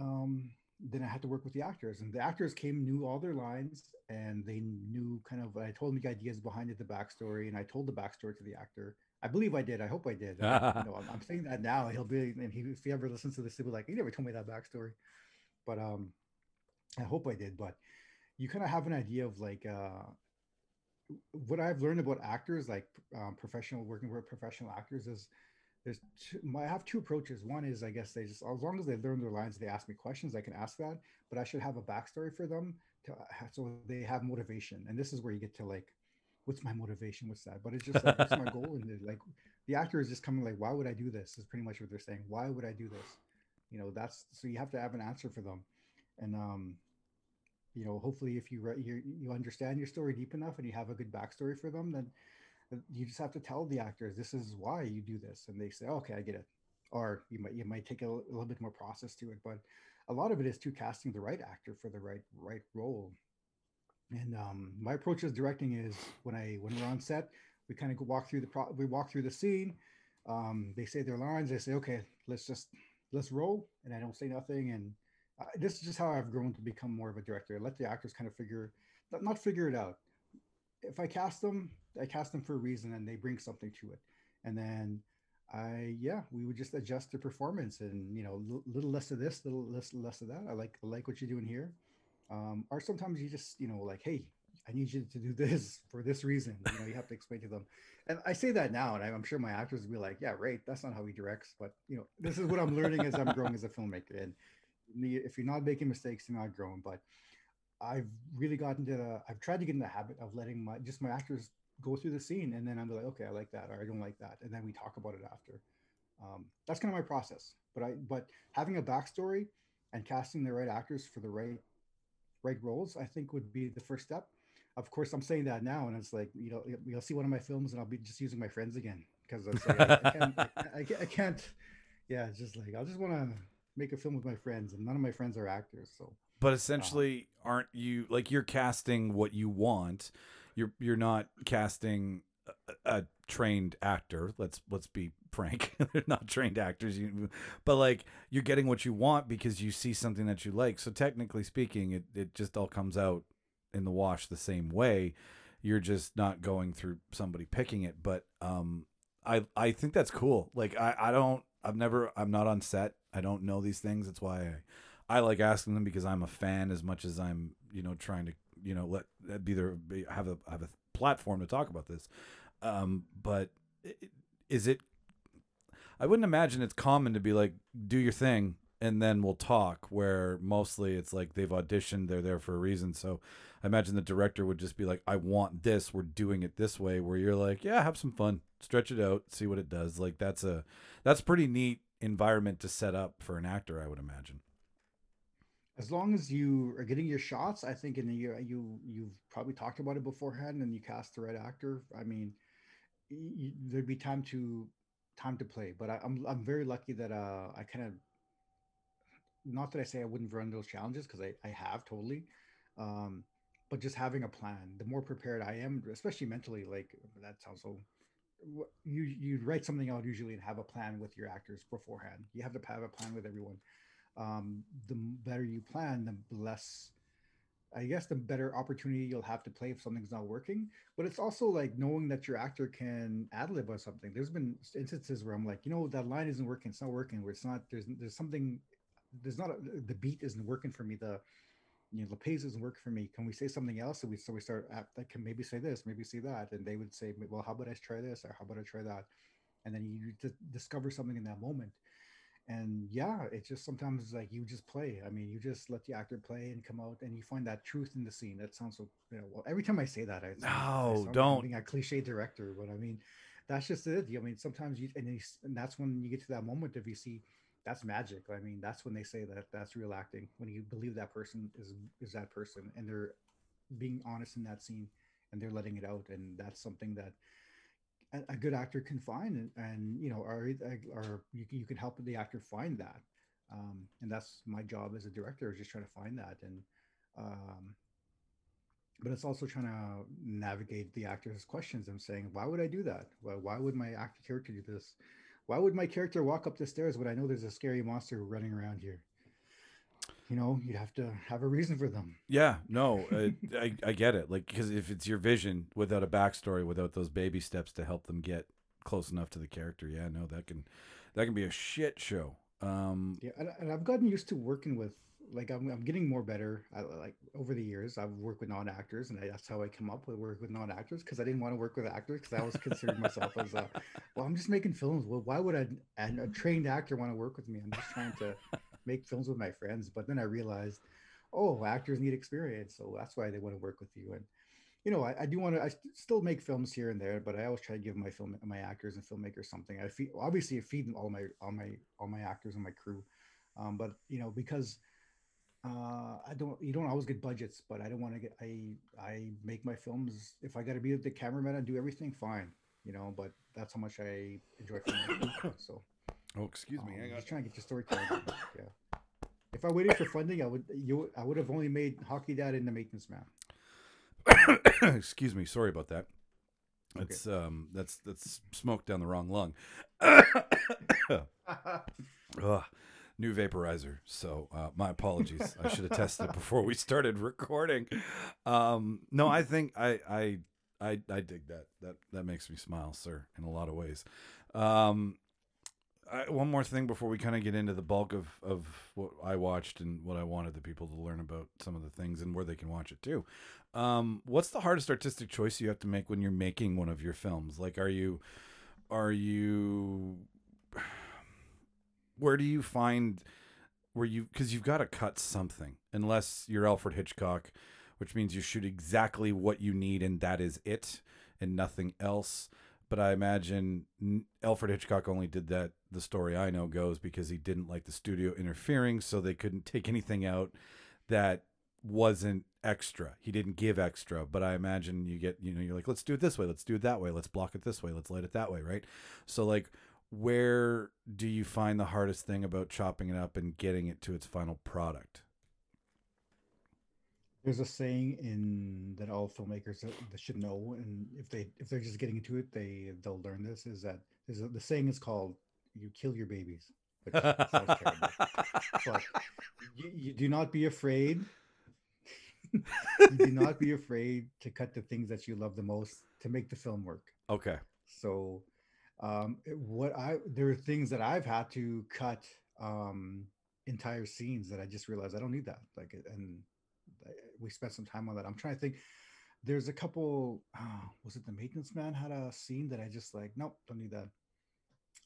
um, then I had to work with the actors, and the actors came, knew all their lines, and they knew kind of. I told them the ideas behind it, the backstory, and I told the backstory to the actor. I believe I did. I hope I did. you know, I'm, I'm, saying that now. He'll be, and he, if he ever listens to this, he'll be like, "He never told me that backstory." But um, I hope I did. But you kind of have an idea of like uh, what I've learned about actors, like um, professional working with professional actors, is there's two, I have two approaches. One is I guess they just as long as they learn their lines, they ask me questions. I can ask that, but I should have a backstory for them to so they have motivation. And this is where you get to like, what's my motivation? What's that? But it's just like, what's my goal? And like the actor is just coming like, why would I do this? Is pretty much what they're saying. Why would I do this? You know, that's so you have to have an answer for them. And um, you know, hopefully, if you re- you you understand your story deep enough and you have a good backstory for them, then you just have to tell the actors this is why you do this. And they say okay i get it. Or you might you might take a, little bit more process to it but a lot of it is to casting the right actor for the right right role. And um, my approach as directing is when i when we're on set we kind of walk through the pro- we walk through the scene um, they say their lines they say okay let's just let's roll and i don't say nothing and uh, this is just how i've grown to become more of a director I let the actors kind of figure not figure it out if I cast them, I cast them for a reason and they bring something to it. And then I, yeah, we would just adjust the performance and, you know, l- little less of this, little less, less of that. I like, I like what you're doing here. Um, or sometimes you just, you know, like, Hey, I need you to do this for this reason. You know, you have to explain to them. And I say that now, and I'm sure my actors will be like, yeah, right. That's not how he directs. But, you know, this is what I'm learning as I'm growing as a filmmaker. And if you're not making mistakes, you're not growing. But I've really gotten to the, I've tried to get in the habit of letting my just my actors go through the scene and then I'm like, okay, I like that or I don't like that. And then we talk about it after. Um, that's kind of my process. But I but having a backstory and casting the right actors for the right right roles, I think would be the first step. Of course, I'm saying that now, and it's like you know you'll see one of my films, and I'll be just using my friends again because like, I, I, can't, I, I, I, can't. Yeah, it's just like I just want to make a film with my friends, and none of my friends are actors, so but essentially, aren't you like you're casting what you want? You're you're not casting a, a trained actor. Let's let's be frank. They're not trained actors. You, but like you're getting what you want because you see something that you like. So technically speaking, it it just all comes out in the wash the same way. You're just not going through somebody picking it. But um, I I think that's cool. Like I I don't I've never I'm not on set. I don't know these things. That's why I I like asking them because I'm a fan as much as I'm, you know, trying to, you know, let be there, be, have a have a platform to talk about this. Um, but is it? I wouldn't imagine it's common to be like, do your thing and then we'll talk. Where mostly it's like they've auditioned, they're there for a reason. So I imagine the director would just be like, I want this, we're doing it this way. Where you're like, yeah, have some fun, stretch it out, see what it does. Like that's a that's pretty neat environment to set up for an actor, I would imagine as long as you are getting your shots, I think in the year you you've probably talked about it beforehand, and you cast the right actor. I mean, you, there'd be time to time to play. But I, am I'm, I'm very lucky that uh, I kind of not that I say I wouldn't run those challenges because I I have totally, um, but just having a plan. The more prepared I am, especially mentally, like that sounds so. You you write something out usually and have a plan with your actors beforehand. You have to have a plan with everyone. Um, the better you plan, the less I guess the better opportunity you'll have to play if something's not working. But it's also like knowing that your actor can ad lib on something. There's been instances where I'm like, you know, that line isn't working. It's not working. Where it's not. There's there's something. There's not a, the beat isn't working for me. The you know pace isn't work for me. Can we say something else? So we so we start. Ah, I can maybe say this, maybe say that, and they would say, well, how about I try this or how about I try that, and then you d- discover something in that moment and yeah it's just sometimes like you just play i mean you just let the actor play and come out and you find that truth in the scene that sounds so you know well every time i say that i no I don't being a cliche director but i mean that's just it i mean sometimes you and, you, and that's when you get to that moment if you see that's magic i mean that's when they say that that's real acting when you believe that person is is that person and they're being honest in that scene and they're letting it out and that's something that a, good actor can find and, and you know or, or you, you can help the actor find that. Um, and that's my job as a director is just trying to find that and um, but it's also trying to navigate the actor's questions I'm saying why would i do that? Why, why would my actor character do this why would my character walk up the stairs when i know there's a scary monster running around here? You know you have to have a reason for them. Yeah no uh, I, I get it. Like because if it's your vision without a backstory without those baby steps to help them get close enough to the character yeah no that can that can be a shit show. Um yeah and, and i've gotten used to working with like I'm, I'm getting more better I, like over the years i've worked with non-actors and I, that's how i come up with work with non-actors because i didn't want to work with actors because i was considering myself as a well i'm just making films well why would a, a trained actor want to work with me i'm just trying to make films with my friends. But then I realized, oh, actors need experience, so that's why they want to work with you. And you know, I, I do want to. I still make films here and there, but I always try to give my film, my actors and filmmakers something. I feed, obviously, I feed all my, all my, all my actors and my crew. Um, but you know, because uh, I don't, you don't always get budgets, but I don't want to get. I, I make my films. If I got to be the cameraman and do everything, fine. You know, but that's how much I enjoy filming. so Oh, excuse me. Um, I just trying to get your story told. yeah. If I waited for funding, I would you I would have only made Hockey Dad in the maintenance man. excuse me. Sorry about that. That's okay. um that's that's smoke down the wrong lung. New vaporizer. So uh, my apologies. I should have tested it before we started recording. Um, no, I think I I I I dig that. That that makes me smile, sir, in a lot of ways. Um, I, one more thing before we kind of get into the bulk of, of what I watched and what I wanted the people to learn about some of the things and where they can watch it too. Um, what's the hardest artistic choice you have to make when you're making one of your films? Like, are you, are you, where do you find where you, because you've got to cut something unless you're Alfred Hitchcock, which means you shoot exactly what you need and that is it and nothing else but I imagine Alfred Hitchcock only did that. The story I know goes because he didn't like the studio interfering, so they couldn't take anything out that wasn't extra. He didn't give extra, but I imagine you get, you know, you're like, let's do it this way, let's do it that way, let's block it this way, let's light it that way, right? So, like, where do you find the hardest thing about chopping it up and getting it to its final product? there's a saying in that all filmmakers that, should know, and if they if they're just getting into it, they they'll learn this. Is that a, the saying is called "You kill your babies," which sounds terrible, but you, you do not be afraid. you do not be afraid to cut the things that you love the most to make the film work. Okay. So, um, what I there are things that I've had to cut um entire scenes that I just realized I don't need that. Like, and we spent some time on that. I'm trying to think. There's a couple. Oh, was it the maintenance man had a scene that I just like? Nope, don't need that.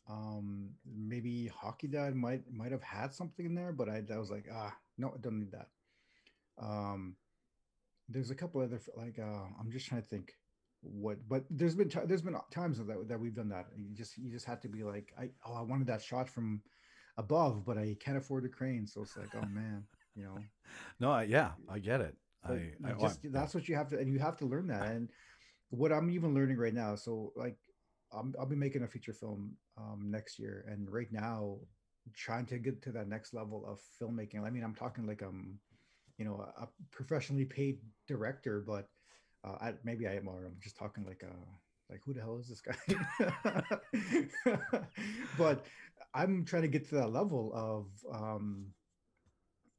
Um, maybe Hockey Dad might might have had something in there, but I, I was like, ah, no, I don't need that. Um, there's a couple other like uh, I'm just trying to think what, but there's been t- there's been times that that we've done that. You just you just have to be like, I oh I wanted that shot from above, but I can't afford a crane, so it's like, oh man, you know. No, I, yeah, I get it. I, I just I, that's what you have to, and you have to learn that. And what I'm even learning right now, so like, i will be making a feature film um, next year, and right now, trying to get to that next level of filmmaking. I mean, I'm talking like i'm you know, a professionally paid director, but uh, I, maybe I am, or I'm just talking like, uh, like who the hell is this guy? but I'm trying to get to that level of um,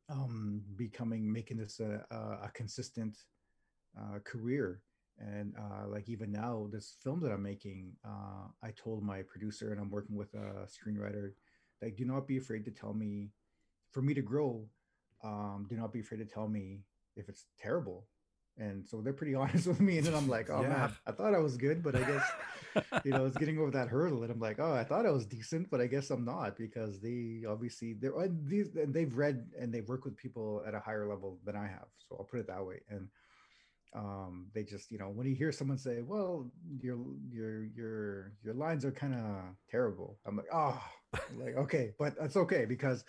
um, becoming, making this a, a, a consistent uh, career. And uh, like even now, this film that I'm making, uh, I told my producer, and I'm working with a screenwriter, like, do not be afraid to tell me, for me to grow, um, do not be afraid to tell me if it's terrible. And so they're pretty honest with me. And then I'm like, oh yeah. man, I thought I was good, but I guess, you know, it's getting over that hurdle. And I'm like, oh, I thought I was decent, but I guess I'm not because they obviously they're these and they've read and they've worked with people at a higher level than I have. So I'll put it that way. And um they just you know when you hear someone say well your your your your lines are kind of terrible i'm like oh like okay but that's okay because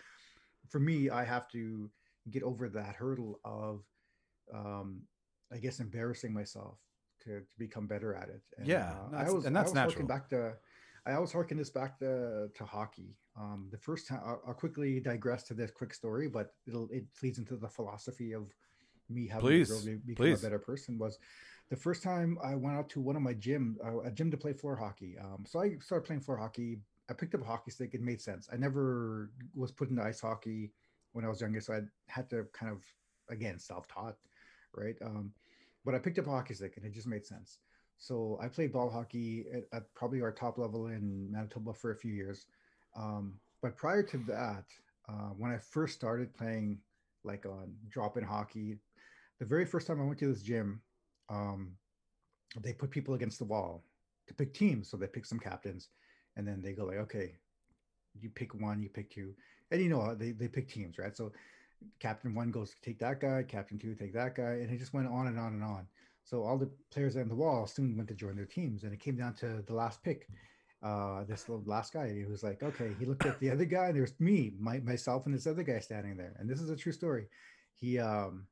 for me i have to get over that hurdle of um i guess embarrassing myself to, to become better at it and, yeah uh, i was and that's I was natural back to i always harken this back to to hockey um the first time I'll, I'll quickly digress to this quick story but it'll it leads into the philosophy of me having please, to become please. a better person was the first time I went out to one of my gym, uh, a gym to play floor hockey. Um, so I started playing floor hockey. I picked up a hockey stick. It made sense. I never was put into ice hockey when I was younger, so I had to kind of again self-taught, right? Um, but I picked up hockey stick, and it just made sense. So I played ball hockey at, at probably our top level in Manitoba for a few years. Um, but prior to that, uh, when I first started playing like on drop-in hockey, the very first time I went to this gym, um, they put people against the wall to pick teams. So they pick some captains, and then they go like, okay, you pick one, you pick two, and you know they they pick teams, right? So captain one goes take that guy, captain two take that guy, and it just went on and on and on. So all the players on the wall soon went to join their teams, and it came down to the last pick. Uh, this last guy, he was like, okay, he looked at the other guy, and there's me, my, myself, and this other guy standing there, and this is a true story. He um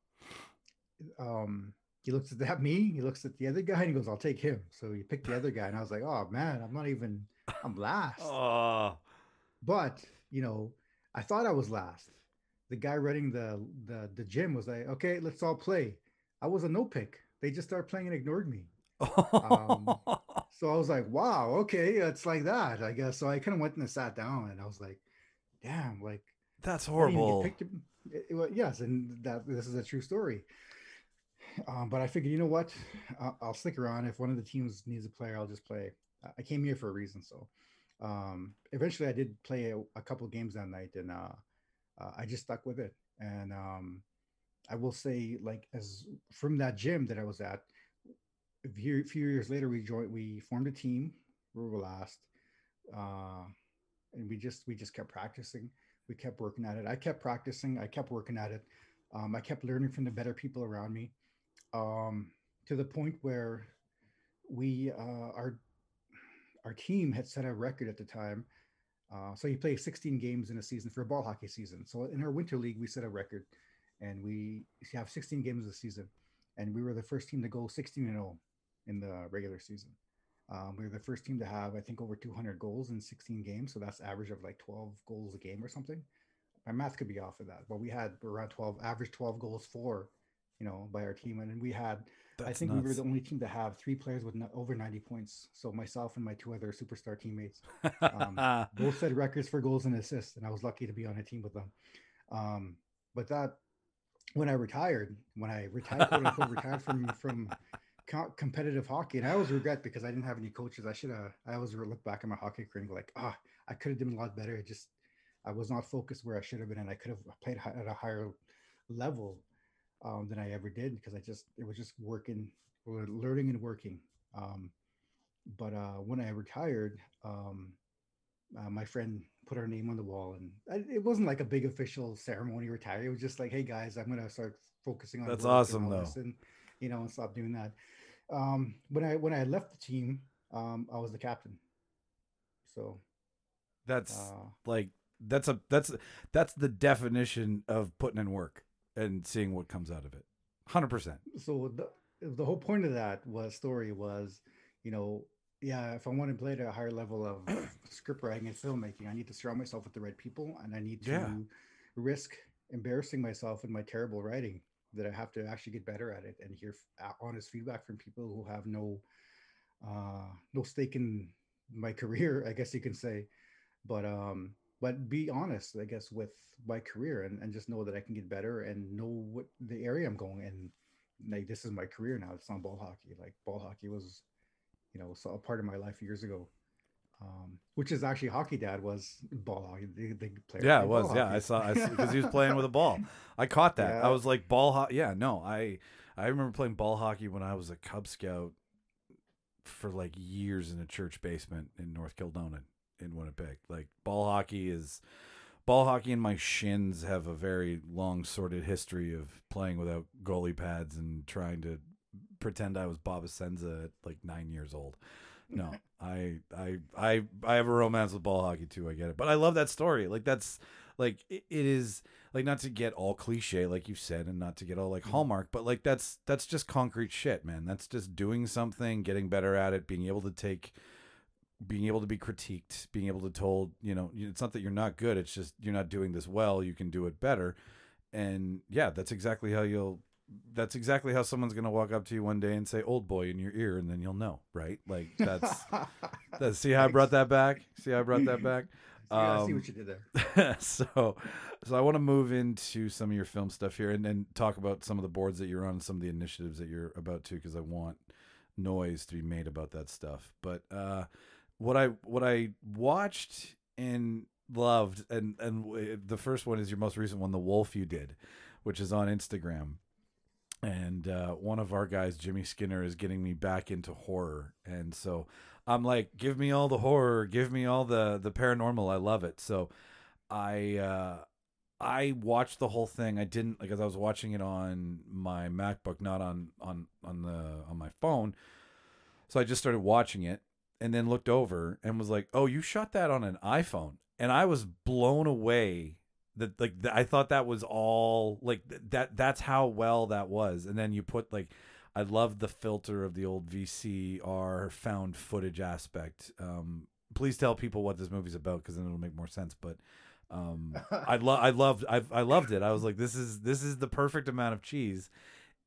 um, he looks at that me, he looks at the other guy, and he goes, "I'll take him." So he picked the other guy, and I was like, "Oh man, I'm not even, I'm last." oh. But you know, I thought I was last. The guy running the the the gym was like, "Okay, let's all play." I was a no pick. They just started playing and ignored me. um, so I was like, "Wow, okay, it's like that, I guess." So I kind of went and sat down, and I was like, "Damn, like that's horrible." It, it, yes, and that this is a true story. Um, but I figured, you know what? I'll, I'll, stick around. If one of the teams needs a player, I'll just play. I came here for a reason. So um, eventually, I did play a, a couple games that night, and uh, uh, I just stuck with it. And um, I will say, like, as from that gym that I was at, a few, years later, we joined. We formed a team. We were last, uh, and we just we just kept practicing. We kept working at it. I kept practicing. I kept working at it. Um, I kept learning from the better people around me um, to the point where we uh, our our team had set a record at the time. Uh, so you play 16 games in a season for a ball hockey season. So in our winter league, we set a record, and we have 16 games a season, and we were the first team to go 16 and 0 in the regular season. Um, we were the first team to have, I think, over 200 goals in 16 games. So that's average of like 12 goals a game or something. My math could be off of that, but we had around 12, average 12 goals for you know, by our team. And we had, That's I think nuts. we were the only team to have three players with no, over 90 points. So myself and my two other superstar teammates um, both set records for goals and assists. And I was lucky to be on a team with them. Um, but that, when I retired, when I retired, quote unquote, retired from, from co- competitive hockey, and I always regret because I didn't have any coaches. I should have, I always look back at my hockey career and go like, ah, oh, I could have done a lot better. It just, I was not focused where I should have been, and I could have played at a higher level um, than I ever did because I just it was just working, learning and working. Um, but uh, when I retired, um, uh, my friend put our name on the wall, and I, it wasn't like a big official ceremony retire. It was just like, hey guys, I'm gonna start focusing on that's awesome though, and you know, and stop doing that. Um, when I when I left the team, um, I was the captain. So that's uh, like that's a that's that's the definition of putting in work and seeing what comes out of it. Hundred percent. So the the whole point of that was story was, you know, yeah, if I want to play at a higher level of script writing and filmmaking, I need to surround myself with the right people, and I need to yeah. risk embarrassing myself in my terrible writing that I have to actually get better at it and hear honest feedback from people who have no uh, no stake in my career, I guess you can say. But um, but be honest, I guess, with my career and, and just know that I can get better and know what the area I'm going and like this is my career now. It's not ball hockey. Like ball hockey was, you know, so a part of my life years ago. Um, which is actually hockey dad was ball hockey the, the player yeah it was yeah i saw i because he was playing with a ball i caught that yeah. i was like ball hockey yeah no i i remember playing ball hockey when i was a cub scout for like years in a church basement in north kildonan in winnipeg like ball hockey is ball hockey and my shins have a very long sordid history of playing without goalie pads and trying to pretend I was Bob Essensa at like nine years old. No, I I I I have a romance with ball hockey too. I get it, but I love that story. Like that's like it, it is like not to get all cliche like you said and not to get all like mm-hmm. hallmark but like that's that's just concrete shit man that's just doing something getting better at it being able to take being able to be critiqued, being able to told, you know, it's not that you're not good, it's just you're not doing this well, you can do it better. And yeah, that's exactly how you'll that's exactly how someone's going to walk up to you one day and say old boy in your ear and then you'll know, right? Like that's that's see how I brought that back? See how I brought that back? Yeah, um, I see what you did there. so, so I want to move into some of your film stuff here, and then talk about some of the boards that you're on, and some of the initiatives that you're about to, because I want noise to be made about that stuff. But uh, what I what I watched and loved, and and the first one is your most recent one, the Wolf you did, which is on Instagram. And uh, one of our guys, Jimmy Skinner, is getting me back into horror, and so I'm like, give me all the horror, give me all the the paranormal. I love it. So I uh, I watched the whole thing. I didn't because I was watching it on my MacBook, not on on on the on my phone. So I just started watching it, and then looked over and was like, "Oh, you shot that on an iPhone." And I was blown away that like I thought that was all like that that's how well that was. And then you put like I love the filter of the old VCR found footage aspect. Um, please tell people what this movie's about because then it'll make more sense. But um, I love I loved I I loved it. I was like, this is this is the perfect amount of cheese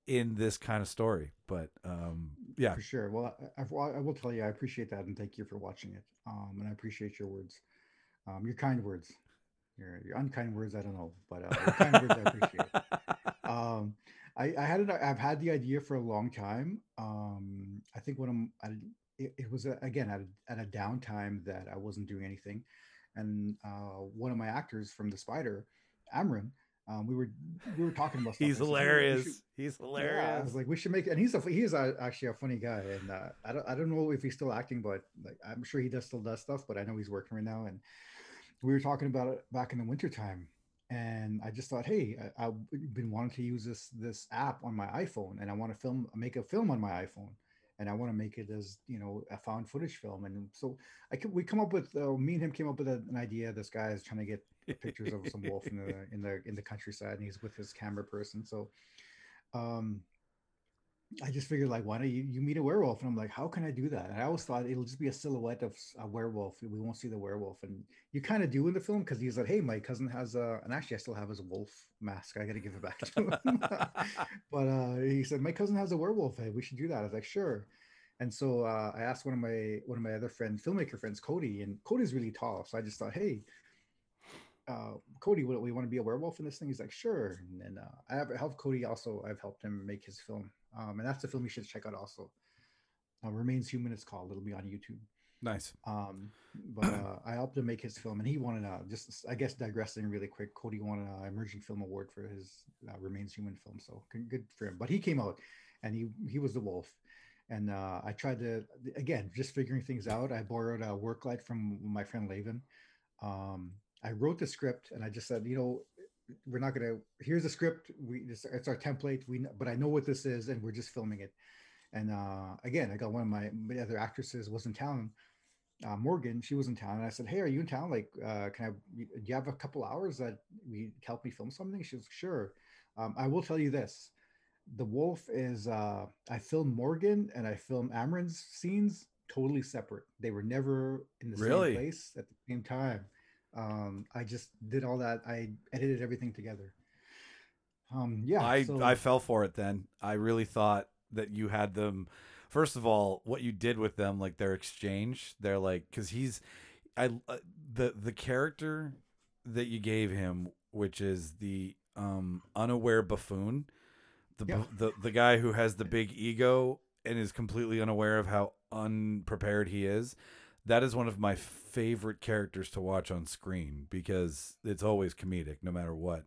in this kind of story. But um, yeah, for sure. Well, I, I, will tell you, I appreciate that, and thank you for watching it. Um, and I appreciate your words, um, your kind words, your your unkind words. I don't know, but uh, your kind words I appreciate. Um, I, I had it. I've had the idea for a long time. Um, I think when I'm, I, it, it was a, again at a, at a downtime that I wasn't doing anything, and uh, one of my actors from The Spider, Amron, um, we were we were talking about. Stuff. He's hilarious. Should, he's hilarious. Yeah, I was like, we should make, and he's a he is a, actually a funny guy, and uh, I don't I don't know if he's still acting, but like I'm sure he does still does stuff, but I know he's working right now. And we were talking about it back in the wintertime, and I just thought, hey, I, have been wanting to use this this app on my iPhone, and I want to film make a film on my iPhone and I want to make it as you know a found footage film. And so I could, we come up with uh, me and him came up with a, an idea. This guy is trying to get pictures of some wolf in the in the in the countryside, and he's with his camera person. So, um, I just figured like, why don't you you meet a werewolf? And I'm like, how can I do that? And I always thought it'll just be a silhouette of a werewolf. We won't see the werewolf, and you kind of do in the film because he's like, hey, my cousin has a, and actually I still have his wolf mask. I got to give it back to him. but uh, he said my cousin has a werewolf head. We should do that. I was like, sure. And so uh, I asked one of my one of my other friends, filmmaker friends, Cody, and Cody's really tall. So I just thought, hey, uh, Cody, would we want to be a werewolf in this thing? He's like, sure. And then uh, I have helped Cody also. I've helped him make his film, um, and that's the film you should check out also. Uh, Remains Human, it's called. It'll be on YouTube. Nice. Um, but uh, I helped him make his film, and he won uh, just I guess digressing really quick. Cody won an emerging film award for his uh, Remains Human film, so good for him. But he came out, and he he was the wolf, and uh, I tried to again just figuring things out. I borrowed a work light from my friend Laven. Um, I wrote the script and I just said, you know, we're not gonna. Here's the script. We it's, it's our template. We but I know what this is, and we're just filming it. And uh, again, I got one of my, my other actresses was in town. Uh, Morgan, she was in town, and I said, "Hey, are you in town? Like, uh, can I? Do you have a couple hours that we help me film something?" She was sure. Um, I will tell you this: the wolf is. Uh, I filmed Morgan and I filmed Amron's scenes totally separate. They were never in the really? same place at the same time um, I just did all that. I edited everything together. Um, yeah, I so- I fell for it then. I really thought that you had them. First of all, what you did with them, like their exchange, they're like because he's, I uh, the the character that you gave him, which is the um unaware buffoon, the Yeah. the the guy who has the big ego and is completely unaware of how unprepared he is. That is one of my favorite characters to watch on screen because it's always comedic, no matter what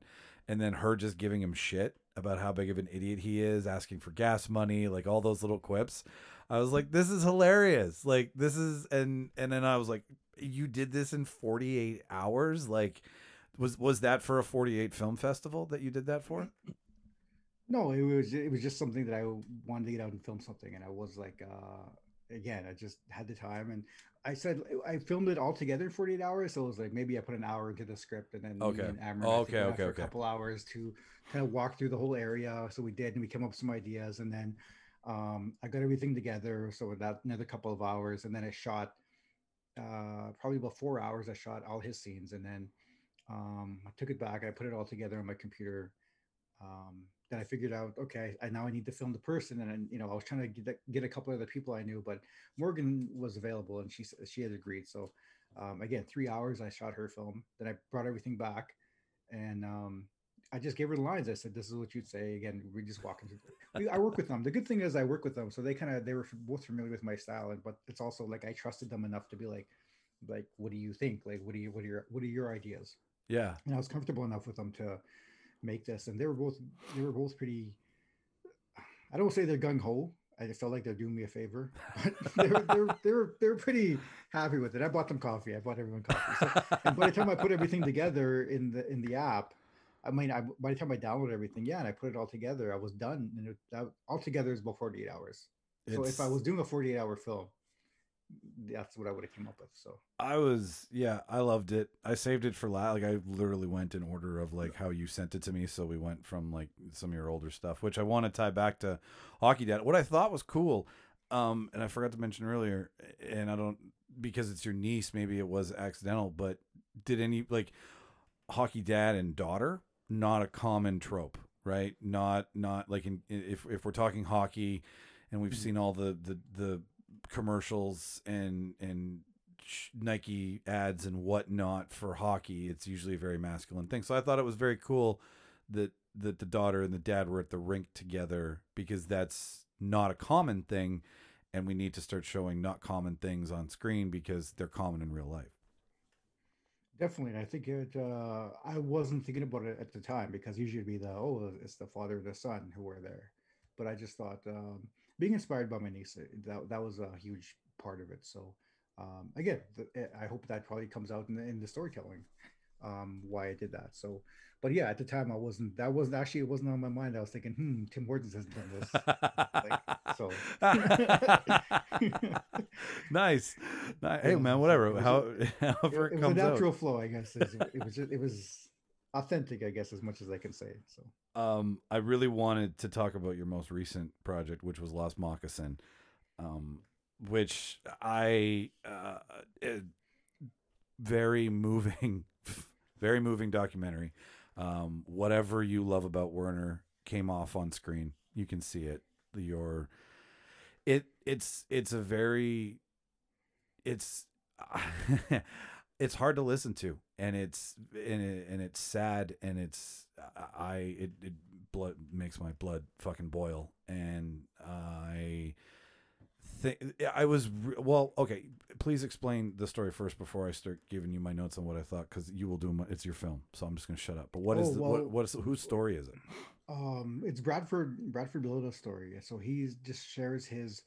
and then her just giving him shit about how big of an idiot he is, asking for gas money, like all those little quips. I was like, this is hilarious. Like this is and and then I was like, you did this in 48 hours? Like was was that for a 48 film festival that you did that for? No, it was it was just something that I wanted to get out and film something, and I was like, uh, again, I just had the time, and I said I filmed it all together in 48 hours, so it was like maybe I put an hour into the script, and then Okay. and Oh, okay, okay, okay. a couple hours to kind of walk through the whole area. So we did, and we came up with some ideas, and then um, I got everything together. So with that another couple of hours, and then I shot uh, probably about four hours. I shot all his scenes, and then um, I took it back. I put it all together on my computer. Um, then I figured out, okay, I now I need to film the person, and then, you know I was trying to get get a couple of other people I knew, but Morgan was available, and she she had agreed. So um, again, three hours I shot her film. Then I brought everything back, and um, I just gave her the lines. I said, "This is what you'd say." Again, we just walking through. we- I work with them. The good thing is I work with them, so they kind of they were f- both familiar with my style, and but it's also like I trusted them enough to be like, like, what do you think? Like, what do you what are your what are your ideas? Yeah. and I was comfortable enough with them to make this. And they were both they were both pretty. I don't say they're gung ho. I just felt like they're doing me a favor. But they're they're they're they're pretty happy with it. I bought them coffee. I bought everyone coffee. So, and by the time I put everything together in the in the app, I mean, I, by the time I downloaded everything, yeah, and I put it all together, I was done. And it, that all together is about forty eight hours. So if I was doing a forty eight hour film, that's what I would have came up with. So I was yeah, I loved it. I saved it for la like I literally went in order of like how you sent it to me. So we went from like some of your older stuff, which I want to tie back to Hockey Dad. What I thought was cool, um, and I forgot to mention earlier, and I don't because it's your niece, maybe it was accidental, but did any like Hockey Dad and daughter not a common trope, right? Not not like in if if we're talking hockey, and we've Mhm. seen all the the the commercials and and Nike ads and whatnot for hockey, it's usually a very masculine thing. So I thought it was very cool that that the daughter and the dad were at the rink together because that's not a common thing, and we need to start showing not common things on screen because they're common in real life. Definitely, I think it. Uh, I wasn't thinking about it at the time because usually it'd be the oh, it's the father and the son who were there, but I just thought um, being inspired by my niece that that was a huge part of it. So um, again, the, I hope that probably comes out in the, in the storytelling um, why I did that. So, but yeah, at the time I wasn't. That wasn't actually it wasn't on my mind. I was thinking, hmm, Tim Hortons hasn't done this. so. nice. Ni- Hey man, whatever. it was How it, however it, it was a comes out. natural flow, I guess. Is- It was just, it was authentic, I guess, as much as I can say. So. Um, I really wanted to talk about your most recent project, which was Lost Moccasin, um, which I uh, very moving, very moving documentary. Um, whatever you love about Werner came off on screen. You can see it. Your it it's it's a very it's it's hard to listen to and it's and, it, and it's sad and it's I it, it blood makes my blood fucking boil. And I think I was re- well okay please explain the story first before I start giving you my notes on what I thought because you will do my, it's your film so I'm just gonna shut up. But what is Oh, the, well- what what is whose story is it? Um, it's Bradford Bradford Bilotta's story. So he just shares his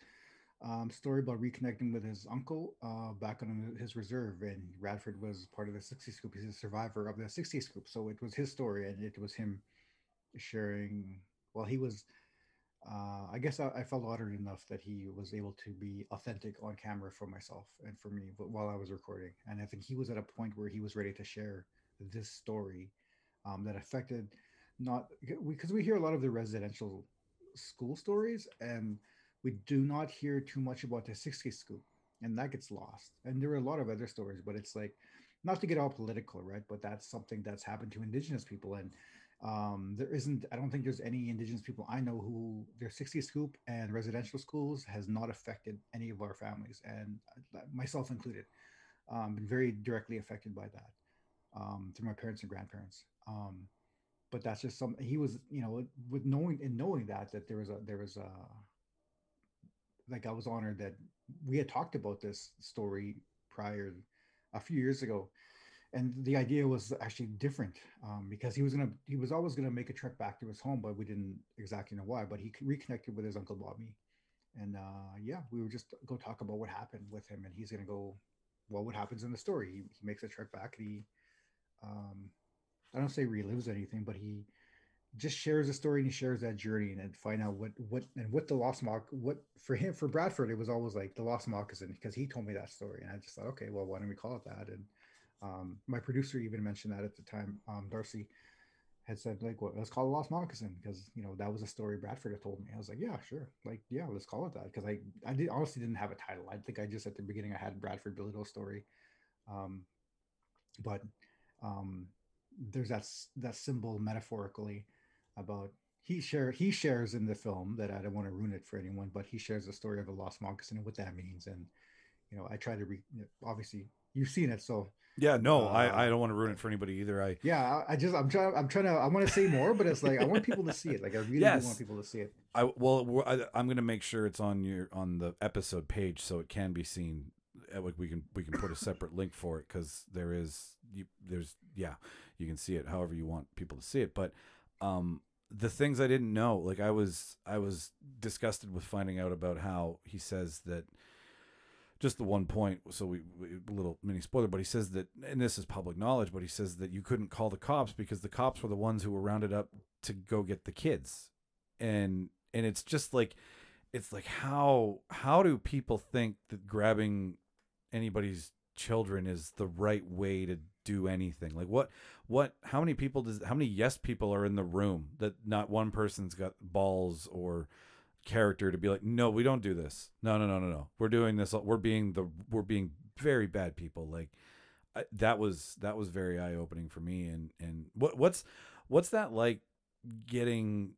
um, story about reconnecting with his uncle uh, back on his reserve, and Bradford was part of the 60s scoop. He's a survivor of the 60s scoop, so it was his story, and it was him sharing. Well, he was. Uh, I guess I, I felt honored enough that he was able to be authentic on camera for myself and for me while I was recording, and I think he was at a point where he was ready to share this story um, that affected not because we hear a lot of the residential school stories and we do not hear too much about the 60 scoop and that gets lost and there are a lot of other stories but it's like not to get all political right but that's something that's happened to indigenous people and um, there isn't. I don't think there's any Indigenous people I know who their 60 scoop and residential schools has not affected any of our families, and uh, myself included. Um, been very directly affected by that um, through my parents and grandparents. Um, but that's just some. He was, you know, with knowing and knowing that that there was a there was a like I was honored that we had talked about this story prior a few years ago. And the idea was actually different um, because he was gonna he was always gonna make a trek back to his home but we didn't exactly know why but he reconnected with his uncle bobby. And uh, yeah we would just go talk about what happened with him and he's gonna go well what happens in the story? He, he makes a trek back. He um, i don't say relives anything but he just shares a story and he shares that journey and then find out what what and what the lost mock what for him for bradford it was always like the lost moccasin because he told me that story and i just thought okay well why don't we call it that and um, my producer even mentioned that at the time. Um, Darcy had said like, "What? Let's call it Lost Moccasin," because you know that was a story Bradford had told me. I was like, "Yeah, sure. Like, yeah, let's call it that." Because I, I did honestly didn't have a title. I think I just at the beginning I had Bradford Billy story, um, but um, there's that that symbol metaphorically about he share he shares in the film that I don't want to ruin it for anyone, but he shares the story of a lost moccasin and what that means. And you know, I try to re obviously you've seen it, so yeah, no, uh, I, I don't want to ruin it for anybody either. I yeah, I, I just I'm trying I'm trying to I want to say more, but it's like I want people to see it. Like I really yes. want people to see it. I well I, I'm going to make sure it's on your on the episode page so it can be seen. Uh, like we can we can put a separate link for it because there is you, there's yeah you can see it however you want people to see it. But um the things I didn't know, like I was I was disgusted with finding out about how he says that just the one point. So we, we a little mini spoiler, but he says that, and this is public knowledge, but he says that you couldn't call the cops because the cops were the ones who were rounded up to go get the kids, and and it's just like, it's like how how do people think that grabbing anybody's children is the right way to do anything like what what how many people does how many yes people are in the room that not one person's got balls or character to be like, no, we don't do this. No, no, no, no, no. We're doing this. We're being the we're being very bad people. Like I, that was that was very eye opening for me. And and what what's what's that like getting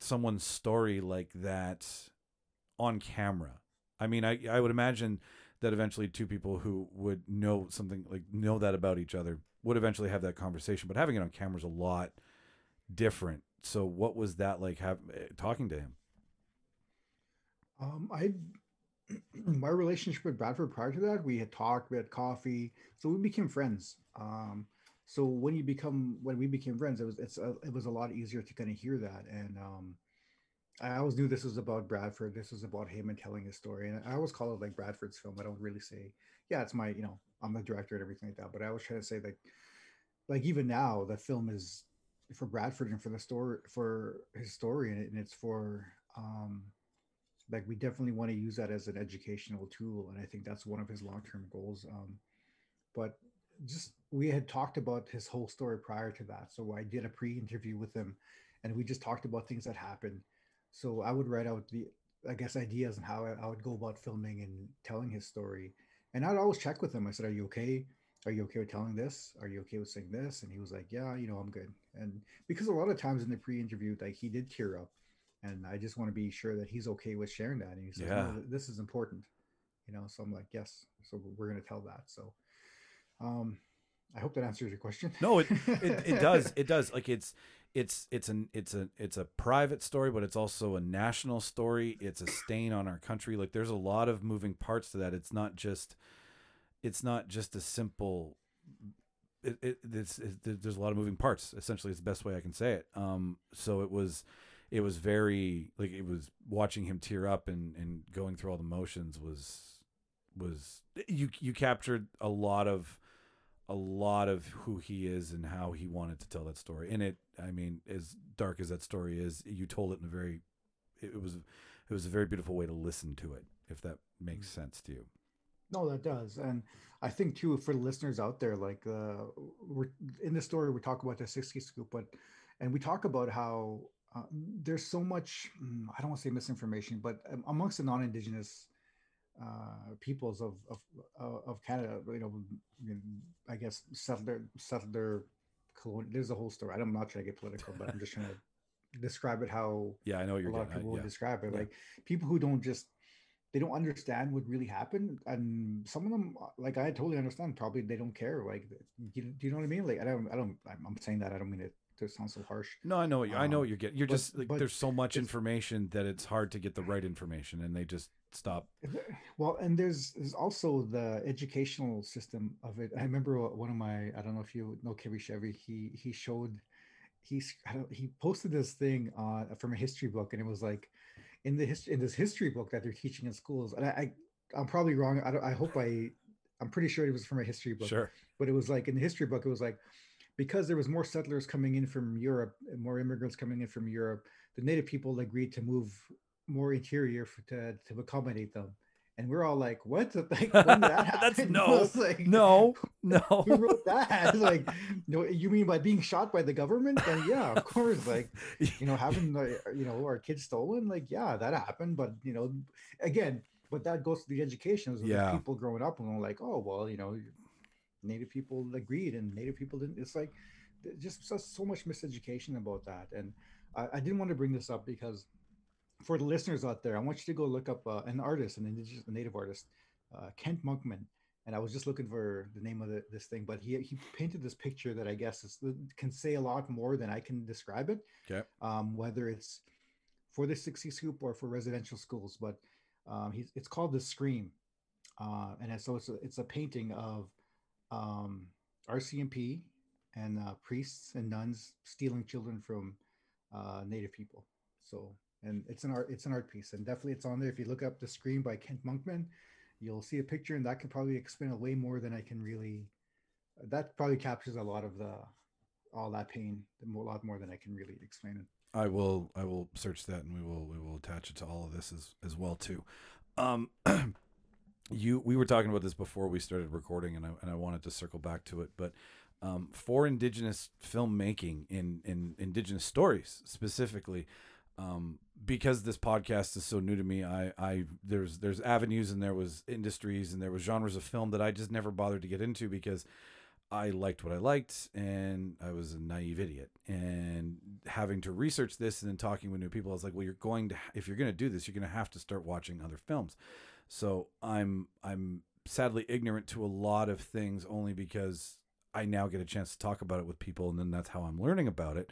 someone's story like that on camera? I mean, I I would imagine that eventually two people who would know something like know that about each other would eventually have that conversation. But having it on camera is a lot different. So what was that like? Have eh, talking to him? Um, I my relationship with Bradford prior to that, we had talked, we had coffee, so we became friends. Um, so when you become when we became friends, it was it's a, it was a lot easier to kind of hear that, and um, I always knew this was about Bradford. This was about him and telling his story, and I always call it like Bradford's film. I don't really say, yeah, it's my you know I'm the director and everything like that, but I always try to say like like even now the film is for Bradford and for the story for his story and, it, and it's for um like we definitely want to use that as an educational tool and i think that's one of his long-term goals um, but just we had talked about his whole story prior to that so i did a pre-interview with him and we just talked about things that happened so i would write out the i guess ideas and how I, I would go about filming and telling his story and i'd always check with him i said are you okay are you okay with telling this are you okay with saying this and he was like yeah you know i'm good and because a lot of times in the pre-interview like he did tear up and I just want to be sure that he's okay with sharing that. And he said, yeah. No, "This is important," you know. So I'm like, "Yes." So we're going to tell that. So, um, I hope that answers your question. No, it, it it does. It does. Like it's it's it's an it's a it's a private story, but it's also a national story. It's a stain on our country. Like there's a lot of moving parts to that. It's not just it's not just a simple. It, it it's, it, there's a lot of moving parts. Essentially, it's the best way I can say it. Um, so it was it was very like it was watching him tear up and and going through all the motions was was you you captured a lot of a lot of who he is and how he wanted to tell that story and it i mean as dark as that story is you told it in a very it was it was a very beautiful way to listen to it if that makes mm-hmm. sense to you no that does and i think too for the listeners out there like uh we're in the story we talk about the 60 scoop but and we talk about how uh, there's so much mm, i don't want to say misinformation but um, amongst the non-indigenous uh, peoples of, of uh, of canada you know i guess settler settler colonial. There's a whole story. I'm not trying to get political, but I'm just trying to describe it how Yeah, I know what you're A lot of people at, would yeah. describe it. Yeah. Like people who don't just they don't understand what really happened, and some of them, like I totally understand. Probably they don't care. Like, you, do you know what I mean? Like, I don't, I don't. I'm, I'm saying that I don't mean it to sound so harsh. No, I know what you, I know Um, what you're getting. You're but- just like there's so much information that it's hard to get the right information, and they just stop. Well, and there's there's also the educational system of it. I remember one of my I don't know if you know Kerry Chevy. He he showed he's he posted this thing uh, from a history book, and it was like in the history in this history book that they're teaching in schools. And I, I I'm probably wrong. I don't, I hope I I'm pretty sure it was from a history book Sure. but it was like in the history book it was like because there was more settlers coming in from europe and more immigrants coming in from europe the native people agreed to move more interior for, to, to accommodate them. And we're all like what when did that That's no, like, No, no. who wrote that like no you mean by being shot by the government? And yeah of course. Like you know having you know our kids stolen like yeah that happened. But you know again but that goes to the education. So Yeah. the people growing up and like oh well you know native people agreed and native people didn't it's like just so, so much miseducation about that. And I, I didn't want to bring this up because for the listeners out there i want you to go look up uh, an artist an indigenous a native artist uh, kent monkman and i was just looking for the name of the, this thing but he, he painted this picture that i guess is, can say a lot more than i can describe it Okay. um, whether it's for the 60 scoop or for residential schools but um, he's, it's called the scream uh, and so it's a, it's a painting of um, RCMP and uh, priests and nuns stealing children from uh, Native people. So, and it's an art, it's an art piece, and definitely it's on there. If you look up the Scream by Kent Monkman, you'll see a picture, and that can probably explain it way more than I can really. That probably captures a lot of the all that pain, a lot more than I can really explain it. I will I will search that and we will we will attach it to all of this as as well too. Um you we were talking about this before we started recording and I and I wanted to circle back to it but um for indigenous filmmaking in in indigenous stories specifically um because this podcast is so new to me I I there's there's avenues and there was industries and there was genres of film that I just never bothered to get into because I liked what I liked, and I was a naive idiot. And having to research this and then talking with new people, I was like, well, you're going to if you're going to do this, you're going to have to start watching other films. So I'm I'm sadly ignorant to a lot of things only because I now get a chance to talk about it with people, and then that's how I'm learning about it.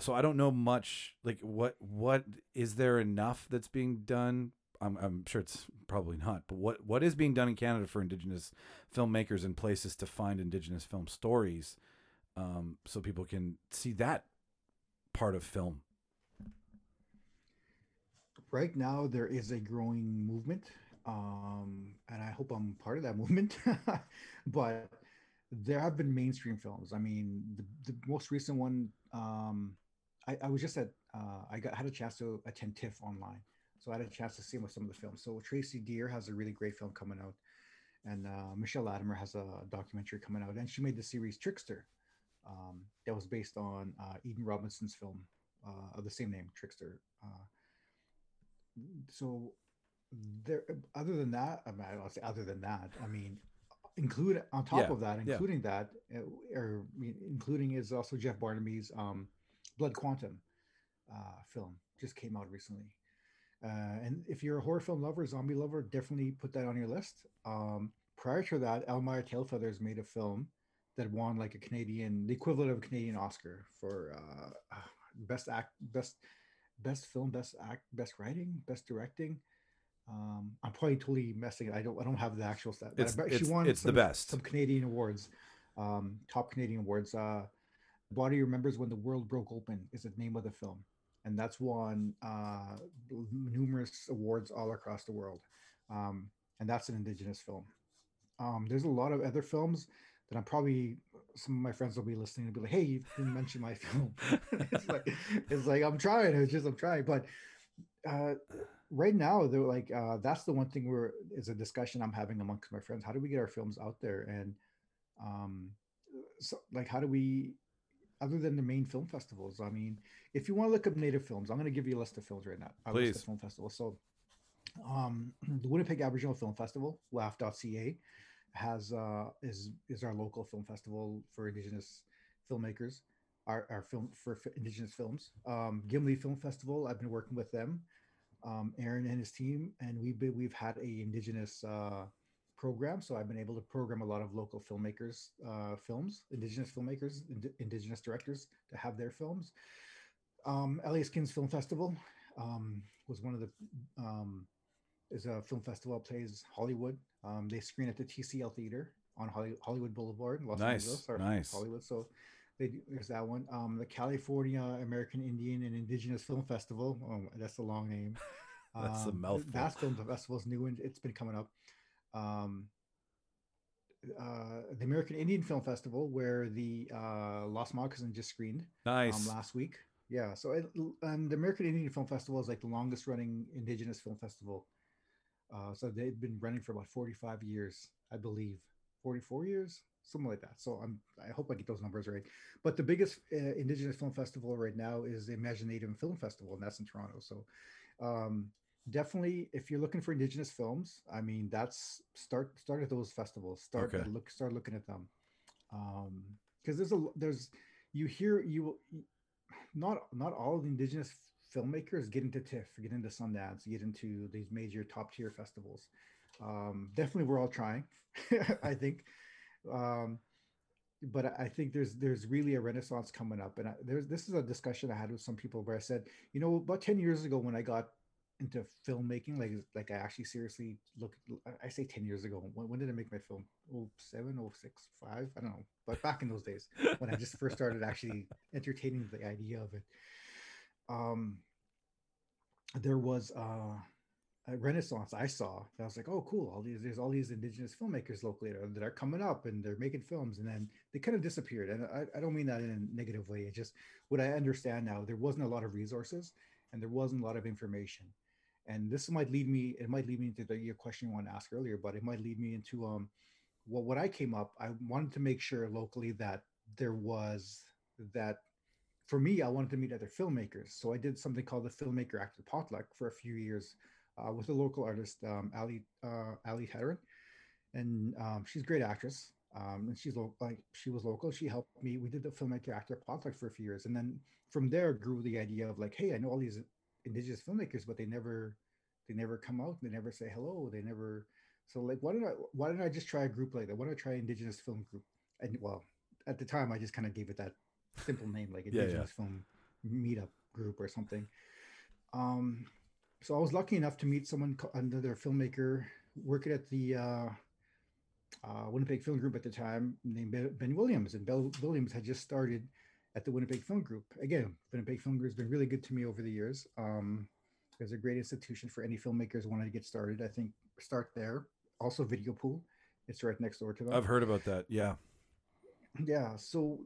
So I don't know much. Like what what is there enough that's being done? I'm I'm sure it's probably not. But what what is being done in Canada for Indigenous filmmakers and places to find Indigenous film stories, um, so people can see that part of film. right now there is a growing movement um and i hope i'm part of that movement but there have been mainstream films i mean the, the most recent one um I, I was just at uh i got had a chance to attend tiff online so i had a chance to see with some of the films so tracey deer has a really great film coming out and uh, michelle latimer has a documentary coming out and she made the series trickster um, that was based on uh, eden robinson's film uh, of the same name trickster uh, so there other than that i mean i'll say other than that i mean include on top Yeah, of that yeah. including that uh, or including is also jeff barnaby's um blood quantum uh film just came out recently uh and if you're a horror film lover zombie lover definitely put that on your list um prior to that elle-máijá tailfeathers made a film that won like a canadian the equivalent of a canadian oscar for uh best act best best film, best act, best writing, best directing. Um, I'm probably totally messing it. I don't I don't have the actual stat. but I It's it's, she won it's the best. Some Canadian awards, um, top Canadian awards. Uh, Body remembers when the world broke open is the name of the film, and that's won uh, numerous awards all across the world. Um, and that's an Indigenous film. Um, there's a lot of other films that I'm probably some of my friends will be listening and be like, "Hey, you didn't mention my film." it's like it's like I'm trying. It's just I'm trying, but uh, right now they're like uh, that's the one thing where is a discussion I'm having amongst my friends. How do we get our films out there? And um, so like how do we other than the main film festivals? I mean, if you want to look up native films, I'm going to give you a list of films right now. A list Please. film festivals. So um, the Winnipeg Aboriginal Film Festival, waff.ca, has uh, is is our local film festival for Indigenous filmmakers, our, our film for Indigenous films. Um, Gimli Film Festival, I've been working with them, um, Aaron and his team, and we've been, we've had a Indigenous uh, program. So I've been able to program a lot of local filmmakers, uh, films, Indigenous filmmakers, ind- Indigenous directors to have their films. Um, LA Skins Film Festival um, was one of the um, is a film festival plays Hollywood. Um, they screen at the TCL Theater on Holly, Hollywood Boulevard in Los Nice, Angeles. or nice. Hollywood. So they do, there's that one. Um, the California American Indian and Indigenous Film Festival. Oh, that's a long name. That's a Um, mouthful. That film festival is new and it's been coming up. Um, uh, the American Indian Film Festival, where the uh, Lost Moccasin just screened Nice. um, last week. Yeah, so it, and the American Indian Film Festival is like the longest running Indigenous film festival. Uh, so they've been running for about 45 years, I believe, 44 years, something like that. So I'm I hope I get those numbers right. But the biggest uh, Indigenous film festival right now is the imagineNATIVE Film Festival, and that's in Toronto. So um, definitely, if you're looking for Indigenous films, I mean, that's start start at those festivals. Start Okay. look start looking at them um because there's a there's you hear you will not not all of the indigenous filmmakers get into TIFF, get into Sundance, get into these major top tier festivals. Um, definitely, we're all trying. I think, um, but I- I think there's there's really a renaissance coming up, and I, there's this is a discussion I had with some people where I said, you know, about ten years ago when I got into filmmaking, like like I actually seriously look. I say ten years ago. When, when did I make my film? Oh seven, oh six, five. I don't know, but back in those days when I just first started actually entertaining the idea of it. Um, there was uh, a renaissance I saw. I was like, oh, cool! All these there's all these indigenous filmmakers locally that are- that are coming up and they're making films, and then they kind of disappeared. And I, I don't mean that in a negative way. It just what I understand now. There wasn't a lot of resources, and there wasn't a lot of information. And this might lead me. It might lead me into the your question you want to ask earlier, but it might lead me into um, well, when I came up, I wanted to make sure locally that there was that for me, I wanted to meet other filmmakers. So I did something called the Filmmaker Actor Potluck for a few years uh, with a local artist, um, Ali uh, Ali Tataran, and um, she's a great actress. Um, and she's lo- like she was local. She helped me. We did the Filmmaker Actor Potluck for a few years, and then from there grew the idea of like, hey, I know all these indigenous filmmakers, but they never they never come out. They never say hello. They never. So like, why don't I why don't I just try a group like that? Why don't I try Indigenous Film Group? And well, at the time, I just kind of gave it that simple name, like Yeah, yeah. Indigenous Film Meetup Group or something. Um, so I was lucky enough to meet someone, another filmmaker working at the uh, uh, Winnipeg Film Group at the time, named Ben- Ben Williams, and Ben Williams had just started at the Winnipeg Film Group. Again, Winnipeg Film Group has been really good to me over the years. Um, there's a great institution for any filmmakers wanting to get started. I think start there. Also, Video Pool, it's right next door to them I've heard about that. Yeah. yeah so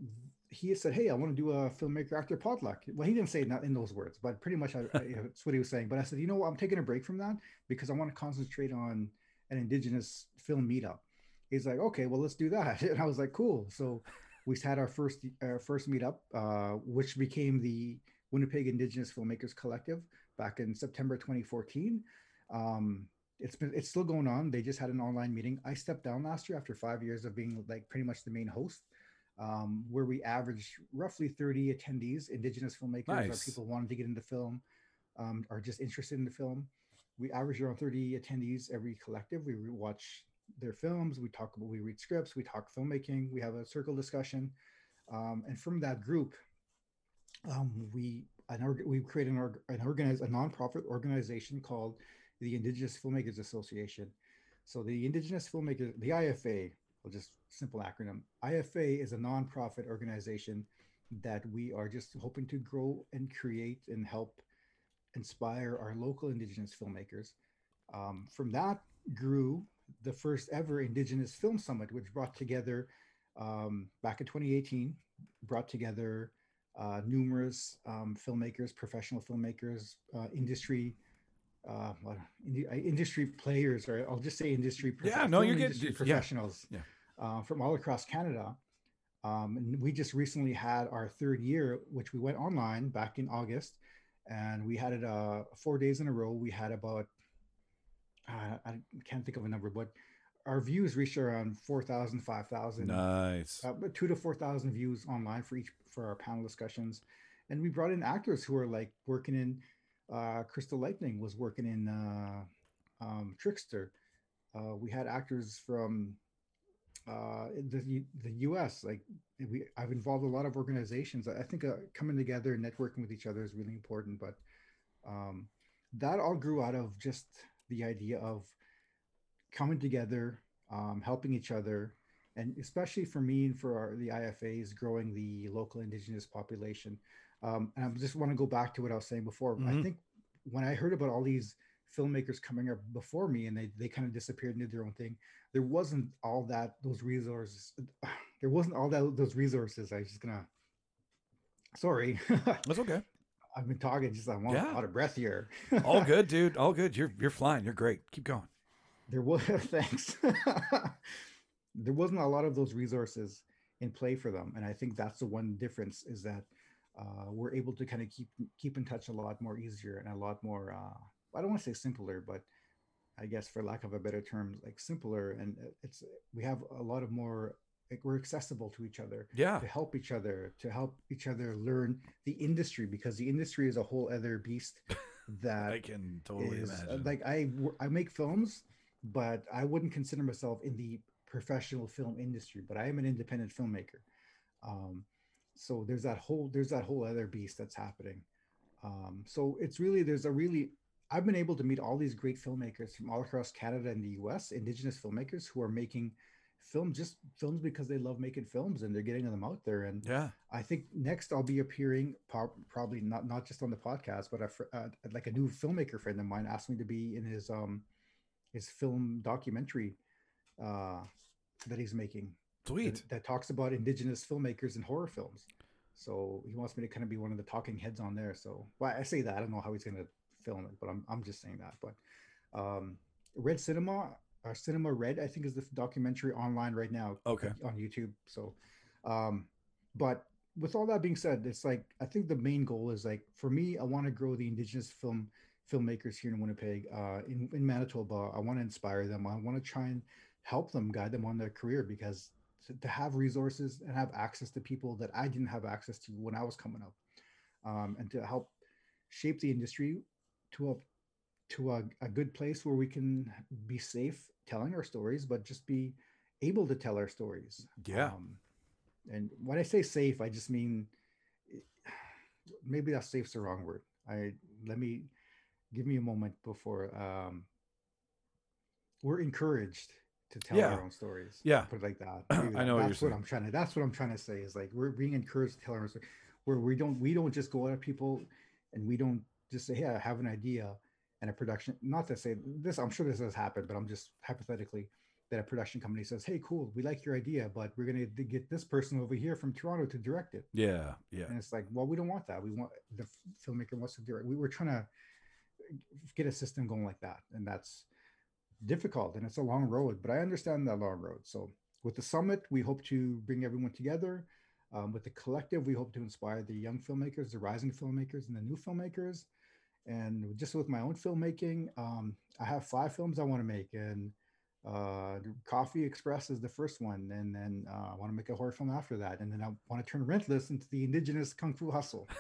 he said hey i want to do a filmmaker actor potluck well he didn't say that in those words but pretty much I, I, that's what he was saying but i said you know what i'm taking a break from that because i want to concentrate on an indigenous film meetup he's like okay well let's do that and i was like cool so we had our first uh, first meetup uh, which became the winnipeg indigenous filmmakers collective back in september 2014 um, it's been it's still going on. They just had an online meeting. I stepped down last year after five years of being like pretty much the main host um, where we averaged roughly 30 attendees. Indigenous filmmakers or people wanting to get into film um, are just interested in the film. We average around 30 attendees every collective. We watch their films we talk about we read scripts we talk filmmaking we have a circle discussion um, and from that group um, we an org- we create an, org- an organize a nonprofit organization called the Indigenous Filmmakers Association. So the Indigenous Filmmakers, the IFA, well, just simple acronym. IFA is a nonprofit organization that we are just hoping to grow and create and help inspire our local Indigenous filmmakers. Um, from that grew the first ever Indigenous Film Summit, which brought together um, back in 2018, brought together uh, numerous um, filmmakers, professional filmmakers, uh, industry, uh, industry players, or I'll just say industry. Yeah, no, you're good. industry Yeah, Professionals yeah. Uh, from all across Canada. Um, and we just recently had our third year, which we went online back in August, and we had it uh, four days in a row. We had about uh, I can't think of a number, but our views reached around 4,000, 5,000. Nice. Uh, but two to 4,000 views online for each for our panel discussions. And we brought in actors who are like working in uh, Crystle Lightning was working in uh, um, Trickster. Uh, we had actors from uh, the the U.S. Like we, I've involved a lot of organizations. I think uh, coming together and networking with each other is really important. But um, that all grew out of just the idea of coming together, um, helping each other, and especially for me and for our, the IFAs, growing the local Indigenous population. Um, and I just want to go back to what I was saying before. Mhm. I think when I heard about all these filmmakers coming up before me and they, they kind of disappeared and did their own thing, there wasn't all that, those resources. There wasn't all that, those resources. I was just gonna, sorry. That's okay. I've been talking, just I'm Yeah. out of breath here. All good, dude. All good. You're you're flying. You're great. Keep going. there was thanks there wasn't a lot of those resources in play for them and i think that's the one difference is that uh, we're able to kind of keep keep in touch a lot more easier and a lot more uh, i don't want to say simpler but i guess for lack of a better term like simpler and it's we have a lot of more like we're accessible to each other Yeah. to help each other to help each other learn the industry because the industry is a whole other beast that I can totally is, uh, imagine. like I I make films, but I wouldn't consider myself in the professional film industry. But I am an independent filmmaker. Um, so there's that whole there's that whole other beast that's happening. Um, so it's really there's a really I've been able to meet all these great filmmakers from all across Canada and the U.S. Indigenous filmmakers who are making films just films because they love making films and they're getting them out there and yeah. I think next I'll be appearing, probably not not just on the podcast, but a, uh, like a new filmmaker friend of mine asked me to be in his um his film documentary uh, that he's making Sweet. that, that talks about indigenous filmmakers and horror films. So he wants me to kind of be one of the talking heads on there. So well, I say that I don't know how he's going to film it, but I'm I'm just saying that. But um, Red Cinema or Cinema Red, I think, is the documentary online right now Okay. on YouTube. So, um, but with all that being said, it's like I think the main goal is like for me, I want to grow the indigenous film filmmakers here in Winnipeg, uh, in in Manitoba. I want to inspire them. I want to try and help them, guide them on their career because to, to have resources and have access to people that I didn't have access to when I was coming up, um, and to help shape the industry to a to a, a good place where we can be safe telling our stories, but just be able to tell our stories. Yeah. Um, and when I say safe, I just mean maybe that safe's the wrong word. I let me give me a moment before um, we're encouraged to tell Yeah. our own stories. Yeah. put it like that. I know that- what that's what. I'm trying to. That's what I'm trying to say is like we're being encouraged to tell our own story, where we don't we don't just go out at people and we don't just say, "Hey, I have an idea," and a production. Not to say this, I'm sure this has happened, but I'm just hypothetically that a production company says, "Hey, cool, we like your idea, but we're gonna get this person over here from Toronto to direct it." Yeah. Yeah. And it's like, well, we don't want that. We want the filmmaker wants to direct. We were trying to get a system going like that, and that's difficult and it's a long road. But I understand that long road. So with the summit, we hope to bring everyone together. Um, with the collective, we hope to inspire the young filmmakers, the rising filmmakers, and the new filmmakers. And just with my own filmmaking, um, I have five films I want to make, and uh, Coffee Express is the first one, and then uh, I want to make a horror film after that, and then I want to turn Rentless into the indigenous kung fu hustle.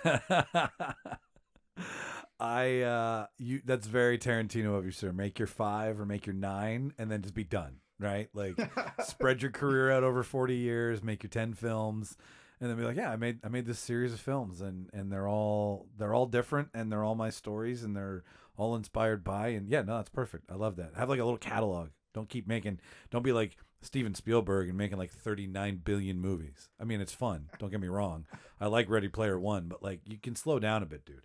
I uh you that's very Tarantino of you, sir. Make your five or make your nine and then just be done. Right? Like spread your career out over 40 years, make your 10 films, and then be like, yeah, I made I made this series of films and and they're all they're all different and they're all my stories and they're all inspired by and yeah, no, that's perfect. I love that. Have like a little catalog. Don't keep making don't be like Steven Spielberg and making like 39 billion movies. I mean, it's fun. Don't get me wrong. I like Ready Player 1, but like you can slow down a bit, dude.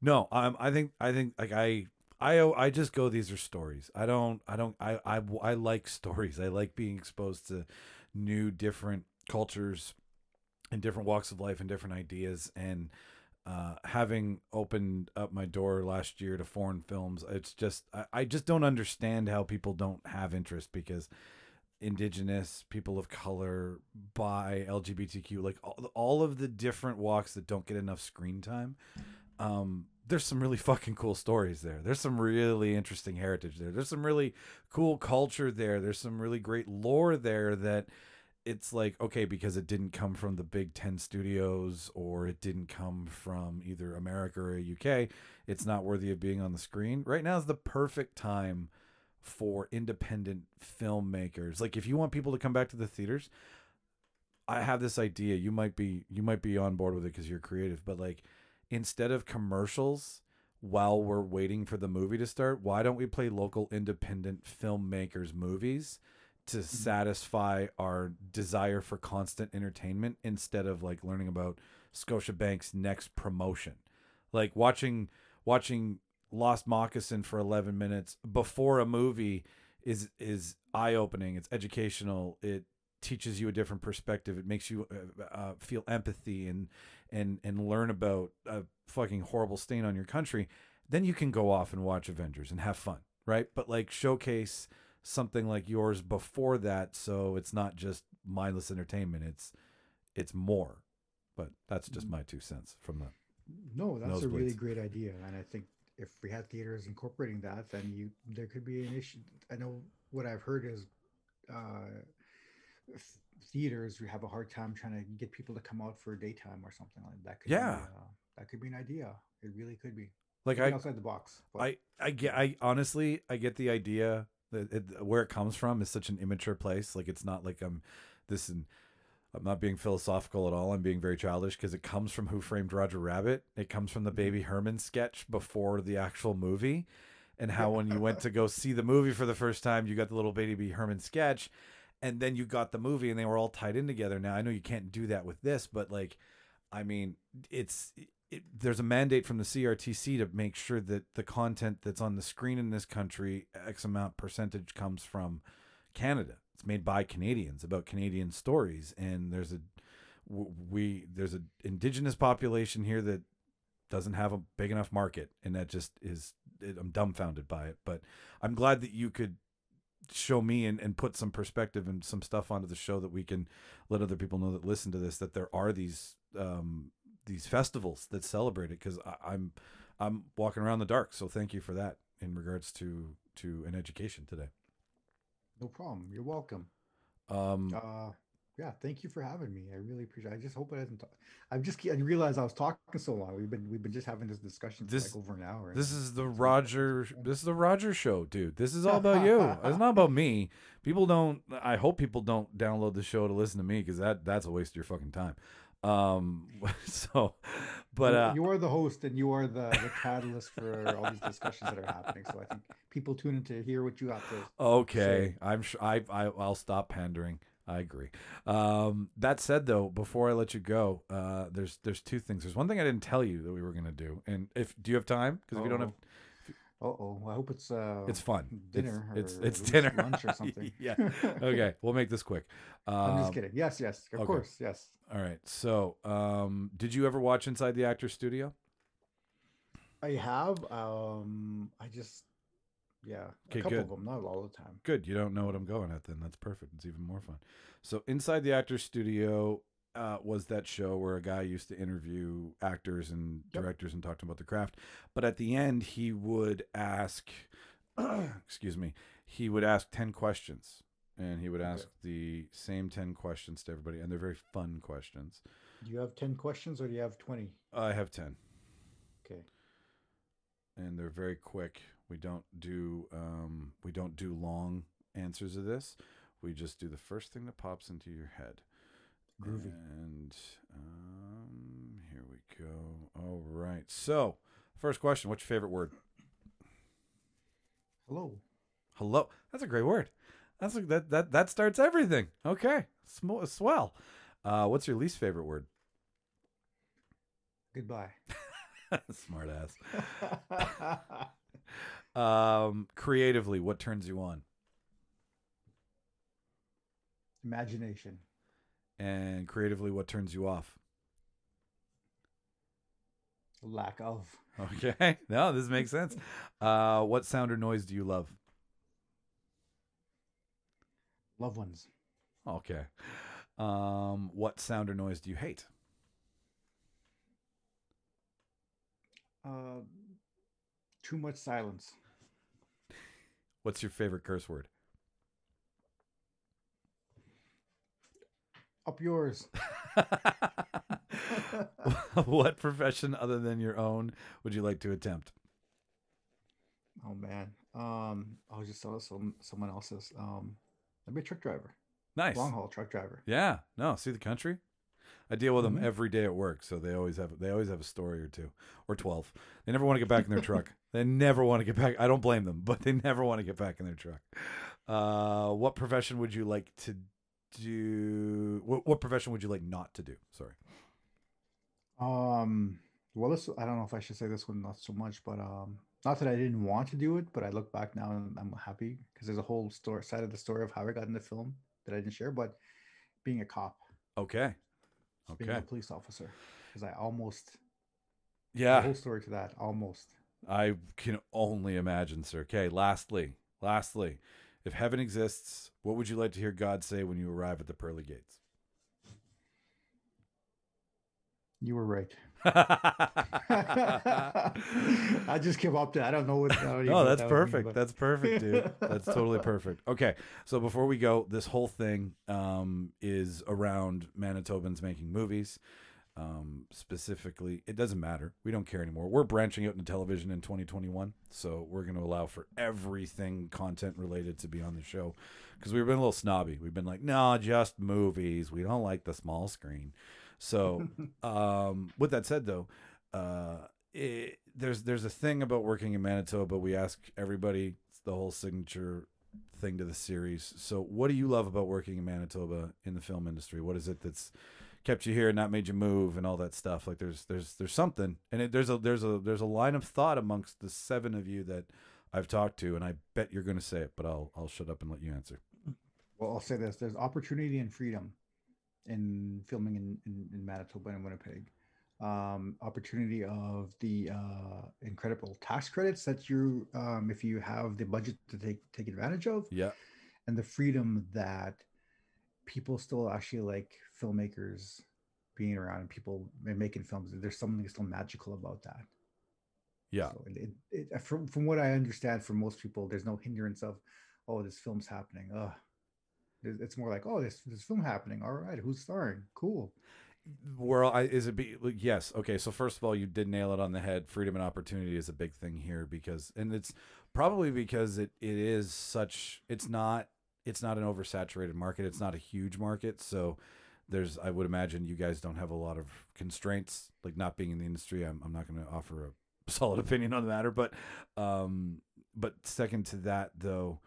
No, um, I think I think like I I I just go. These are stories. I don't I don't I I I like stories. I like being exposed to new, different cultures, and different walks of life and different ideas. And uh, having opened up my door last year to foreign films, it's just I, I just don't understand how people don't have interest because indigenous people of color by lgbtq like all, all of the different walks that don't get enough screen time um there's some really fucking cool stories there. There's some really interesting heritage there. There's some really cool culture there. There's some really great lore there that it's like okay because it didn't come from the big 10 studios or it didn't come from either America or UK, it's not worthy of being on the screen. Right now is the perfect time for independent filmmakers. Like if you want people to come back to the theaters, I have this idea. You might be you might be on board with it cuz you're creative, but like instead of commercials while we're waiting for the movie to start, why don't we play local independent filmmakers movies to satisfy our desire for constant entertainment instead of like learning about Scotiabank's next promotion? Like watching watching Lost Moccasin for 11 minutes before a movie is is eye-opening, it's educational, it teaches you a different perspective. It makes you uh, uh, feel empathy and and and learn about a fucking horrible stain on your country. Then you can go off and watch Avengers and have fun, right? But like showcase something like yours before that, so it's not just mindless entertainment. It's it's more. But that's just my two cents from the. No, that's a really great idea, and I think if we had theaters incorporating that, then you there could be an issue. I know what I've heard is uh, theaters we have a hard time trying to get people to come out for daytime or something like that. Could Yeah. be, uh, that could be an idea. It really could be. Like I, outside the box. but- I I get I honestly I get the idea that it, where it comes from is such an immature place. Like it's not like I'm this and I'm not being philosophical at all. I'm being very childish because it comes from Who Framed Roger Rabbit. It comes from the mm-hmm. Baby Herman sketch before the actual movie, and how when you went to go see the movie for the first time, you got the little Baby Herman sketch, and then you got the movie, and they were all tied in together. Now I know you can't do that with this, but like, I mean, it's it, there's a mandate from the CRTC to make sure that the content that's on the screen in this country, X amount percentage comes from Canada. It's made by Canadians about Canadian stories, and there's a we there's a indigenous population here that doesn't have a big enough market, and that just is it, I'm dumbfounded by it. But I'm glad that you could show me and, and put some perspective and some stuff onto the show that we can let other people know that listen to this that there are these um these festivals that celebrate it because I'm I'm walking around the dark. So thank you for that in regards to to an education today. no problem. You're welcome. Um, Uh, yeah, thank you for having me. I really appreciate. it. I just hope it hasn't. ta- I've just I realized I was talking so long. We've been we've been just having this discussion for This- like over an hour. this is the Roger. This is the Roger show, dude. This is all about you. It's not about me. People don't. I hope people don't download the show to listen to me because that that's a waste of your fucking time. Um. So, but you, uh, you are the host and you are the, the catalyst for all these discussions that are happening. So I think people tune in to hear what you have to. Okay, I'm sure I, I I'll stop pandering. I agree. Um, that said, though, before I let you go, uh, there's there's two things. There's one thing I didn't tell you that we were gonna do, and if do you have time? Because if you don't have, oh. I hope it's uh. it's fun. dinner. It's it's, it's dinner. lunch or something. yeah. Okay, we'll make this quick. Um, I'm just kidding. Yes, yes, of okay. course, yes. All right. So, um, did you ever watch Inside the Actors Studio? I have. Um, I just, yeah, Okay, a couple good. of them, not all the time. Good. You don't know what I'm going at then. That's perfect. It's even more fun. So, Inside the Actors Studio uh, was that show where a guy used to interview actors and Yep. directors and talk to them about the craft. But at the end, he would ask, excuse me, he would ask 10 questions. And he would Okay. ask the same 10 questions to everybody. And they're very fun questions. Do you have ten questions or do you have twenty? I have 10. Okay. and they're very quick. We don't do um, we don't do long answers of this. We just do the first thing that pops into your head. Groovy. And um, here we go. All right. So, first question: What's your favorite word? Hello. Hello. That's a great word. That's a, that that that starts everything. Okay. Sm- swell. Uh, what's your least favorite word? Goodbye. Smart ass. Um, creatively, what turns you on? Imagination. And creatively, what turns you off? Lack of. Okay. No, this makes sense. Uh, what sound or noise do you love? Loved ones. Okay. Um, what sound or noise do you hate? Uh, too much silence. What's your favorite curse word? Up yours. what profession other than your own would you like to attempt? Oh man. Um, I was just telling some someone else's. Um, I'd be a truck driver, Nice. long haul truck driver. Yeah. No, see the country? I deal with them Mhm. every day at work, so they always have they always have a story or two or 12. They never want to get back in their truck. They never want to get back. I don't blame them, but they never want to get back in their truck. Uh, what profession would you like to do? What, what profession would you like not to do? Sorry. Um, well, this I don't know if I should say this one not so much, but um, not that I didn't want to do it, but I look back now and I'm happy because there's a whole story side of the story of how I got in the film that I didn't share. But being a cop, Okay. being a Okay. police officer, because I almost the Yeah. whole story to that almost. I can only imagine, sir. Okay, lastly, lastly, if heaven exists, what would you like to hear God say when you arrive at the pearly gates? You were right. I just give up to. I don't know what. I don't what that's that would mean, perfect. but- That's perfect, dude. That's totally perfect. Okay, so before we go, this whole thing um, is around Manitobans making movies. Um, specifically, it doesn't matter. We don't care anymore. We're branching out into television in 2021, so we're going to allow for everything content related to be on the show because we've been a little snobby. We've been like, no, just movies. We don't like the small screen. So, um, with that said, though, uh, it, there's there's a thing about working in Manitoba. We ask everybody the whole signature thing to the series. So, what do you love about working in Manitoba in the film industry? What is it that's kept you here and not made you move and all that stuff? Like, there's there's there's something, and it, there's a there's a there's a line of thought amongst the seven of you that I've talked to, and I bet you're going to say it, but I'll I'll shut up and let you answer. Well, I'll say this: there's opportunity and freedom in filming in, in, in Manitoba and Winnipeg. Um, opportunity of the uh, incredible tax credits that you, um, if you have the budget to take take advantage of, Yeah, and the freedom that people still actually like filmmakers being around and people ma- making films. There's something still magical about that. yeah, So it, it, it, from from what I understand, for most people, there's no hindrance of, oh, this film's happening. Ugh. It's more like, oh, this this film happening. All right, who's starring? Cool. World, I, is it be yes? Okay, so first of all, you did nail it on the head. Freedom and opportunity is a big thing here because, and it's probably because it it is such. It's not. It's not an oversaturated market. It's not a huge market. So there's. I would imagine you guys don't have a lot of constraints. Like not being in the industry, I'm I'm not going to offer a solid opinion on the matter. But um, but second to that though,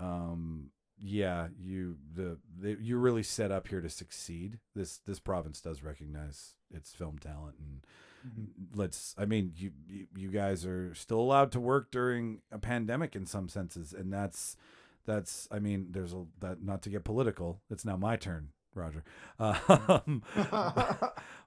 um, yeah, you the, the you're really set up here to succeed. This this province does recognize its film talent, and let's. I mean, you you, you guys are still allowed to work during a pandemic in some senses, and that's that's. I mean, there's a that not to get political. It's now my turn, Roger. Um,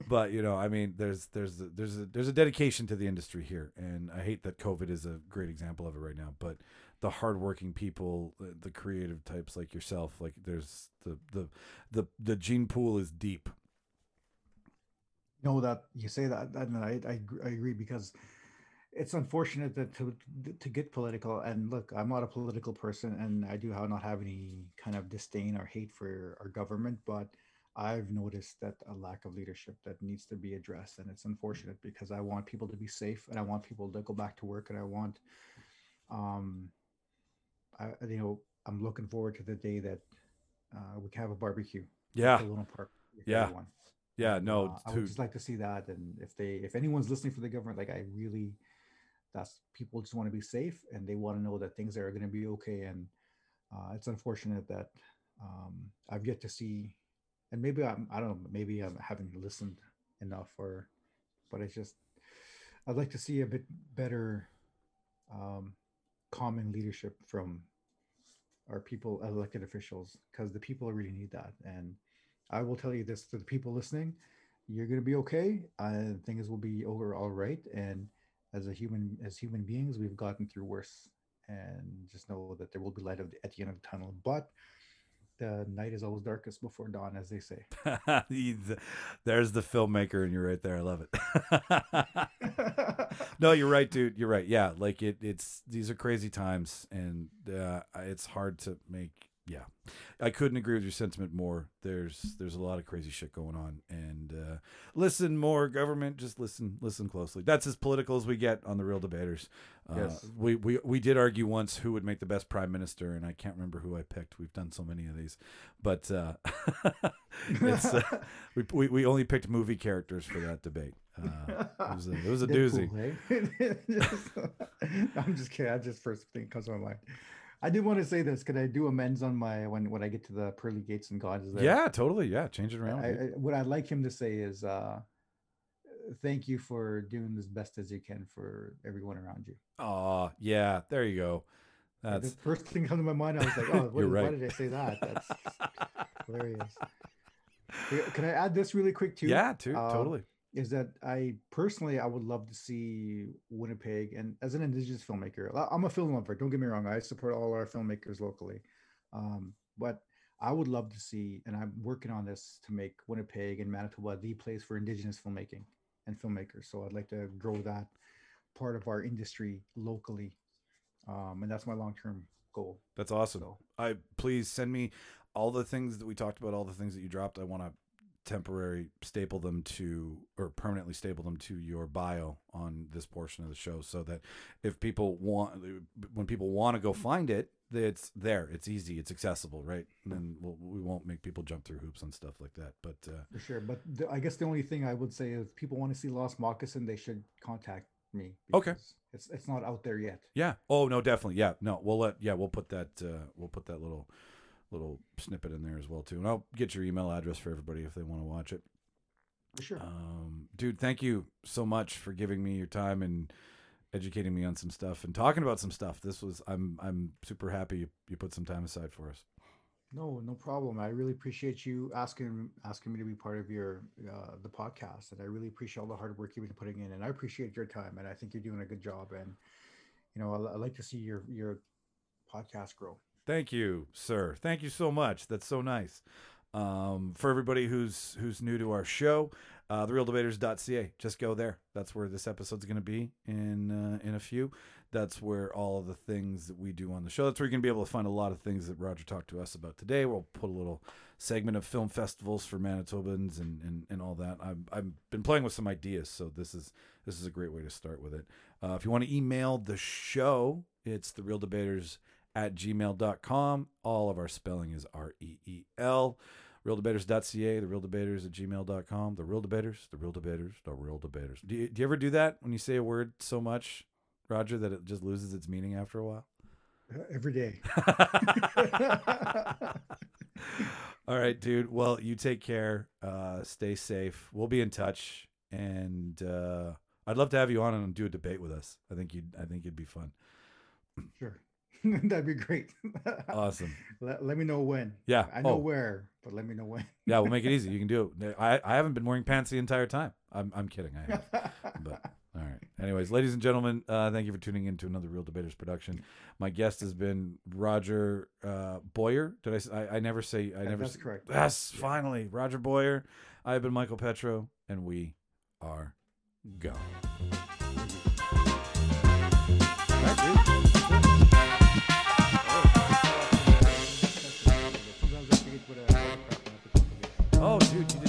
but you know, I mean, there's there's a, there's a, there's a dedication to the industry here, and I hate that COVID is a great example of it right now. But the hardworking people, the, the creative types like yourself, like there's the the the the gene pool is deep. No, that you say that, and I, I I agree because it's unfortunate that to to get political. And look, I'm not a political person, and I do not have any kind of disdain or hate for our government, but I've noticed that a lack of leadership that needs to be addressed, and it's unfortunate because I want people to be safe, and I want people to go back to work, and I want, um, I you know I'm looking forward to the day that uh, we can have a barbecue. Yeah, Luna Park. Yeah. everyone. yeah, no, uh, I would just like to see that. And if they, if anyone's listening for the government, like I really, that's people just want to be safe and they want to know that things are going to be okay. And uh, it's unfortunate that um, I've yet to see, and maybe I'm, I don't know, maybe I haven't listened enough, or, but it's just, I'd like to see a bit better, um, common leadership from our people, elected officials, because the people really need that. And I will tell you this to the people listening: you're going to be okay. Uh, things will be over all right. And as a human, as human beings, we've gotten through worse. And just know that there will be light at the end of the tunnel. But the night is always darkest before dawn, as they say. There's the filmmaker, and you're right there. I love it. no, you're right, dude. You're right. Yeah, like it. It's these are crazy times, and uh, it's hard to make. Yeah, I couldn't agree with your sentiment more. There's there's a lot of crazy shit going on, and uh, listen more, government. Just listen, listen closely. That's as political as we get on the reel debaters. Uh, Yes. we, we we did argue once who would make the best prime minister, and I can't remember who I picked. We've done so many of these, but uh, it's uh, we, we we only picked movie characters for that debate. Uh, it was a, it was a doozy. Eh? I'm just kidding. I just first thing comes to my mind. I did want to say this. Could I do amends on my when when I get to the pearly gates and God is there? Yeah, totally. Yeah, change it around. I, I, what I'd like him to say is, uh, "Thank you for doing as best as you can for everyone around you." Oh, yeah. There you go. That's the first thing come to my mind. I was like, "Oh, what, You're why did I say that?" That's hilarious. Can I add this really quick too? yeah, too, Um, totally. Is that I personally I would love to see Winnipeg and as an indigenous filmmaker, I'm a film lover. Don't get me wrong, I support all our filmmakers locally, um, but I would love to see, and I'm working on this to make Winnipeg and Manitoba the place for indigenous filmmaking and filmmakers. So I'd like to grow that part of our industry locally, um, and that's my long term goal. That's awesome. So I please send me all the things that we talked about, all the things that you dropped. I want to temporary staple them to or permanently staple them to your bio on this portion of the show so that if people want when people want to go find it it's there it's easy it's accessible right and then we'll, we won't make people jump through hoops and stuff like that but uh, for sure, but the, I guess the only thing I would say is if people want to see Lost Moccasin, they should contact me. Okay. It's it's not out there yet. Yeah. Oh no, definitely. Yeah. No, we'll let. Yeah, we'll put that. Uh, we'll put that little little snippet in there as well too, and I'll get your email address for everybody if they want to watch it. For sure. Um, dude, thank you so much for giving me your time and educating me on some stuff and talking about some stuff. This was. I'm. I'm super happy you, you put some time aside for us. No, no problem. I really appreciate you asking asking me to be part of your uh, the podcast, and I really appreciate all the hard work you've been putting in. And I appreciate your time, and I think you're doing a good job. And you know, I, I like to see your your podcast grow. Thank you, sir. Thank you so much. That's so nice. Um, for everybody who's who's new to our show, uh, thereeldebaters.ca. Just go there. That's where this episode's going to be in uh, in a few. That's where all of the things that we do on the show. That's where you're going to be able to find a lot of things that Roger talked to us about today. We'll put a little segment of film festivals for Manitobans and, and, and all that. I've, I've been playing with some ideas, so this is this is a great way to start with it. Uh, if you want to email the show, it's the reel debaters at gmail.com. All of our spelling is R E E L. ReelDebaters.ca, the reel debaters at gmail.com. The reel debaters, the reel debaters, the reel debaters. Do you, do you ever do that when you say a word so much, Roger, that it just loses its meaning after a while? Uh, Every day. All right, dude. Well, you take care. Uh, stay safe. We'll be in touch, and uh, I'd love to have you on and do a debate with us. I think you'd. I think it'd be fun. sure. That'd be great. Awesome. let, let me know when. Yeah. I know Oh. where, but let me know when. Yeah, we'll make it easy. You can do it. I, I haven't been wearing pants the entire time. I'm I'm kidding. I have. But all right. Anyways, ladies and gentlemen, uh, thank you for tuning in to another Reel Debaters production. My guest has been Roger uh, Boyer. Did I I never say. I Yeah, never. that's correct. Yes, Yeah. finally, Roger Boyer. I have been Micheal Petrow, and we are gone. All right, dude. Oh, dude,